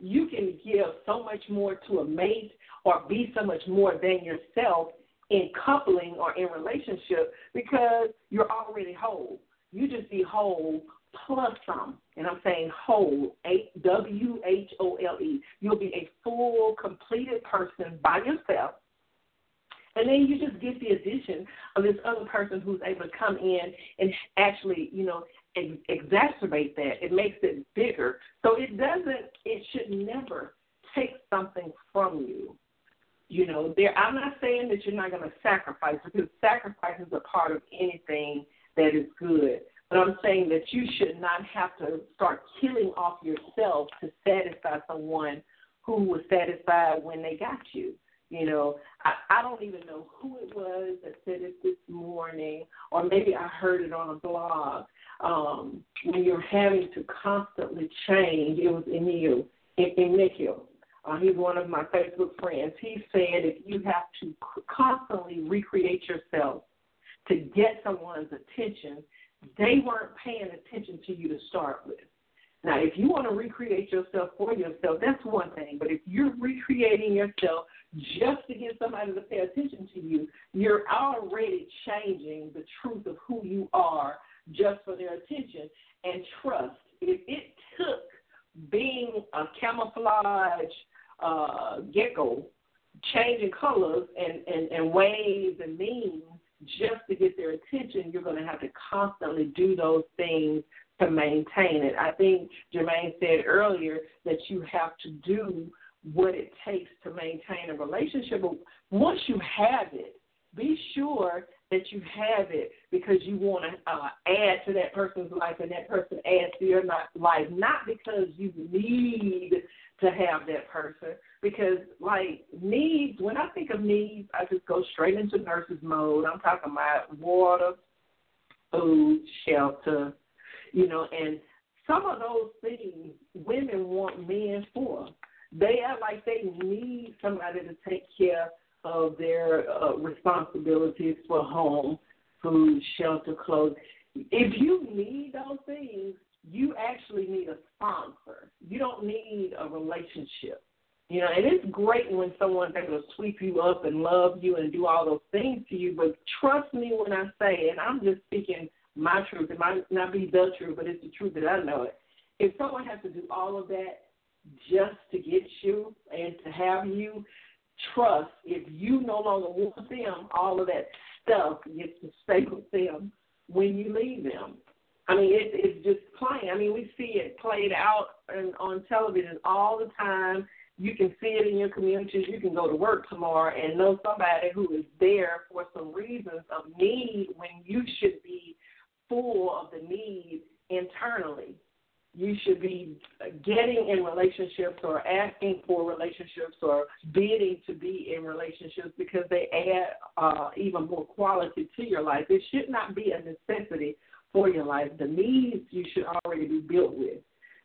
you can give so much more to a mate or be so much more than yourself in coupling or in relationship because you're already whole. You just be whole plus some. And I'm saying whole, W H O L E. You'll be a full, completed person by yourself. And then you just get the addition of this other person who's able to come in and actually, you know, ex- exacerbate that. It makes it bigger. So it doesn't, it should never take something from you. You know, there. I'm not saying that you're not going to sacrifice because sacrifice is a part of anything that is good. But I'm saying that you should not have to start killing off yourself to satisfy someone who was satisfied when they got you. You know, I, I don't even know who it was that said it this morning, or maybe I heard it on a blog. Um, when you're having to constantly change, it was Emil, Emil, uh, he's one of my Facebook friends. He said if you have to constantly recreate yourself to get someone's attention, they weren't paying attention to you to start with. Now, if you want to recreate yourself for yourself, that's one thing. But if you're recreating yourself just to get somebody to pay attention to you, you're already changing the truth of who you are just for their attention. And trust, if it took being a camouflage uh, gecko changing colors and, and, and waves and means just to get their attention, you're going to have to constantly do those things to maintain it. I think Jermaine said earlier that you have to do what it takes to maintain a relationship. But once you have it, be sure that you have it because you want to uh, add to that person's life and that person adds to your life, not because you need to have that person. Because, like, needs, when I think of needs, I just go straight into nurses mode. I'm talking about water, food, shelter, you know, and some of those things women want men for. They are like they need somebody to take care of their uh, responsibilities for home, food, shelter, clothes. If you need those things, you actually need a sponsor. You don't need a relationship. You know, and it's great when someone's able to sweep you up and love you and do all those things to you. But trust me when I say, and I'm just speaking my truth. It might not be the truth, but it's the truth that I know it. If someone has to do all of that just to get you and to have you, trust if you no longer want them, all of that stuff gets to stay with them when you leave them. I mean, it, it's just plain. I mean, we see it played out in, on television all the time. You can see it in your communities. You can go to work tomorrow and know somebody who is there for some reasons of need when you should be full of the need internally. you should be getting in relationships or asking for relationships or bidding to be in relationships because they add uh, even more quality to your life. It should not be a necessity for your life. The needs you should already be built with.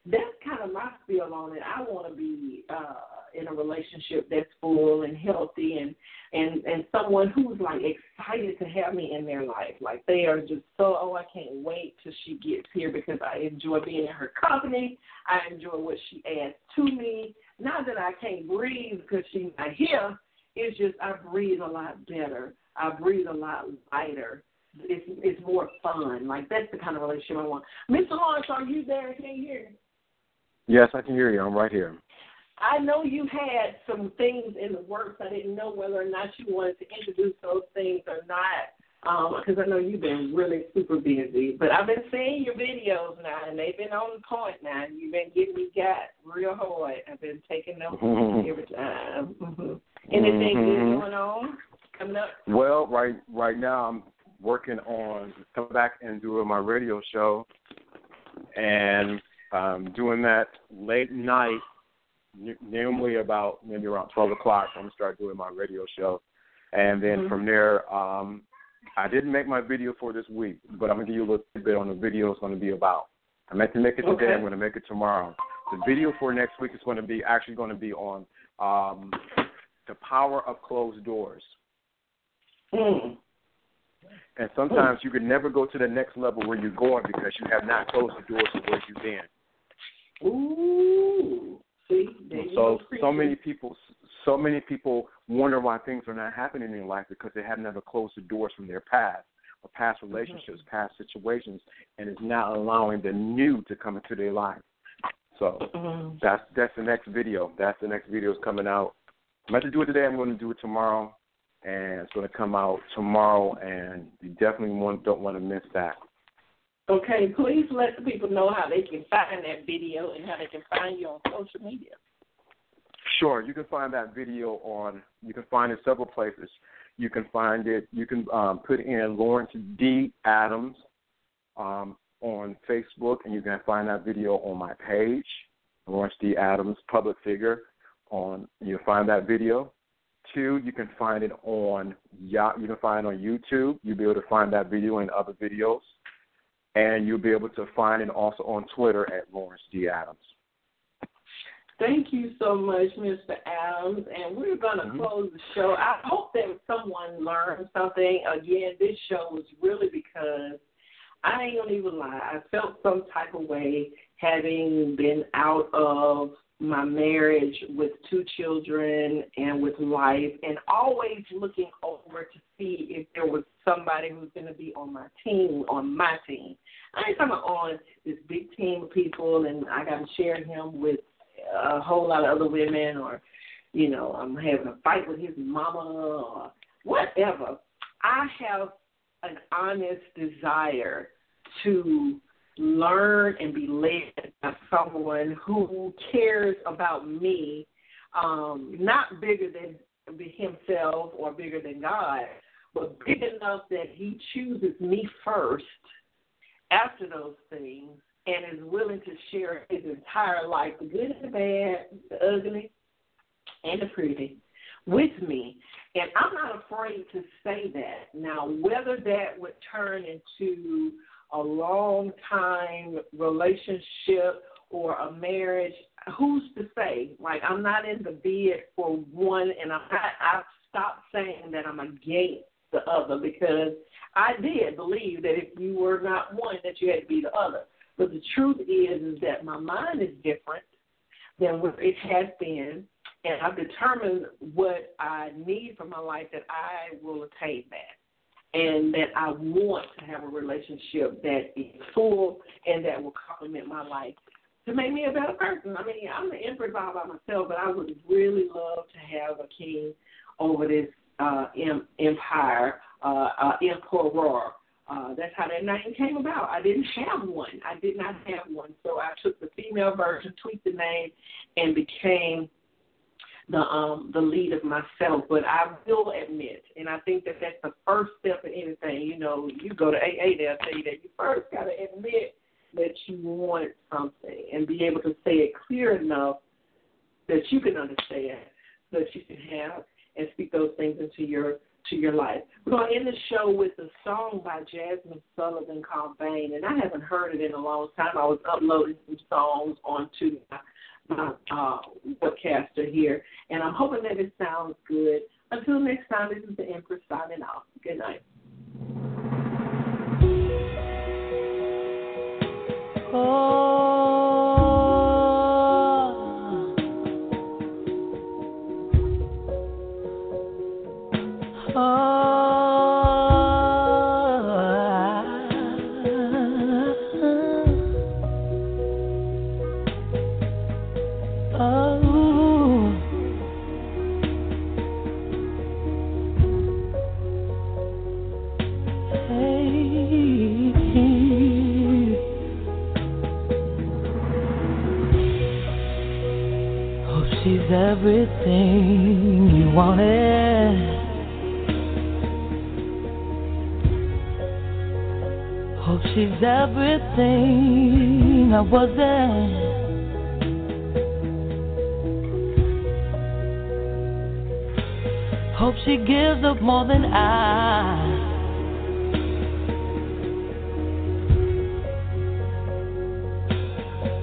That's kind of my spiel on it. I want to be uh, in a relationship that's full and healthy and and and someone who's like excited to have me in their life. Like they are just so oh I can't wait till she gets here because I enjoy being in her company. I enjoy what she adds to me. Not that I can't breathe because she's not here. It's just I breathe a lot better. I breathe a lot lighter. It's it's more fun. Like that's the kind of relationship I want. Mr. Lawrence, are you there? Can you hear? Yes, I can hear you. I'm right here. I know you had some things in the works. I didn't know whether or not you wanted to introduce those things or not, because um, I know you've been really super busy. But I've been seeing your videos now, and they've been on point now. You've been getting me got real hard. I've been taking notes every time. Mm-hmm. Anything Mhm. good going on coming up? Well, right right now I'm working on coming back and doing my radio show, and um, doing that late night, n- normally about maybe around twelve o'clock. I'm gonna start doing my radio show, and then Mhm. from there, um, I didn't make my video for this week, but I'm gonna give you a little bit on the video it's gonna be about. I meant to make it today. Okay. I'm gonna make it tomorrow. The video for next week is going to be actually going to be on um, the power of closed doors. Mm. And sometimes you can never go to the next level where you're going because you have not closed the doors of where you've been. Ooh, see, So so many people so many people wonder why things are not happening in life because they have never closed the doors from their past or past relationships, past situations, and is not allowing the new to come into their life. So Mhm. that's that's the next video. That's the next video is coming out. I'm about to do it today. I'm going to do it tomorrow, and it's going to come out tomorrow. And you definitely want, don't want to miss that. Okay, please let the people know how they can find that video and how they can find you on social media. Sure, you can find that video on. You can find it several places. You can find it. You can um, put in Lawrence D. Adams um, on Facebook, and you can find that video on my page, Lawrence D. Adams, public figure. On you'll find that video. Two, you can find it on You can find it on YouTube. You'll be able to find that video and other videos, and you'll be able to find it also on Twitter at Lawrence D. Adams. Thank you so much, Mr. Adams. And we're going to Mhm. close the show. I hope that someone learned something. Again, this show was really because I ain't going to even lie. I felt some type of way having been out of my marriage with two children and with life and always looking over to see if there was somebody who's going to be on my team, on my team. I ain't talking on this big team of people and I got to share him with a whole lot of other women or, you know, I'm having a fight with his mama or whatever. I have an honest desire to learn and be led by someone who cares about me, um, not bigger than himself or bigger than God, but big enough that he chooses me first after those things and is willing to share his entire life, the good and the bad, the ugly and the pretty, with me. And I'm not afraid to say that. Now, whether that would turn into a long time relationship or a marriage, who's to say? Like I'm not in the bid for one and I'm not I've stopped saying that I'm against the other because I did believe that if you were not one that you had to be the other. But the truth is is that my mind is different than what it has been and I've determined what I need for my life that I will attain that and that I want to have a relationship that is full and that will complement my life to make me a better person. I mean, I'm an empress all by myself, but I would really love to have a king over this uh, em- empire, uh, uh, emperor. Uh, that's how that name came about. I didn't have one. I did not have one, so I took the female version, tweaked the name, and became the um the lead of myself. But I will admit, and I think that that's the first step in anything. You know, you go to AA, they'll tell you that you first got to admit that you want something and be able to say it clear enough that you can understand that you can have and speak those things into your to your life. We're going to end the show with a song by Jazmine Sullivan called Vain, and I haven't heard it in a long time. I was uploading some songs onto my, my uh, here, and I'm hoping that it sounds good. Until next time, this is the Empress signing off. Good night. Hope everything you wanted. Hope she's everything I wasn't. Hope she gives up more than I.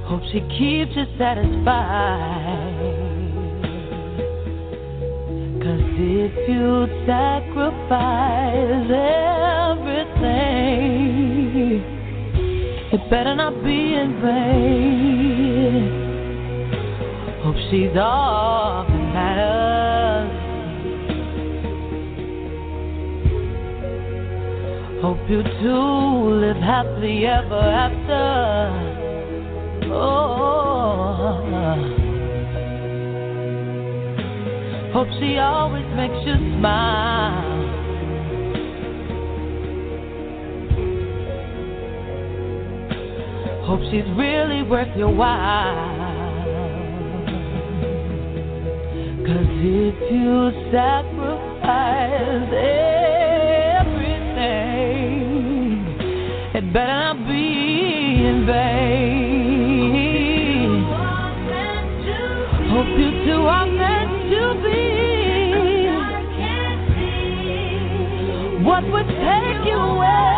Hope she keeps you satisfied. If you sacrifice everything, it better not be in vain. Hope she's all that matters. Hope you two live happily ever after. Hope she always makes you smile. Hope she's really worth your while. Cause if you sacrifice everything, it better not be in vain. You away?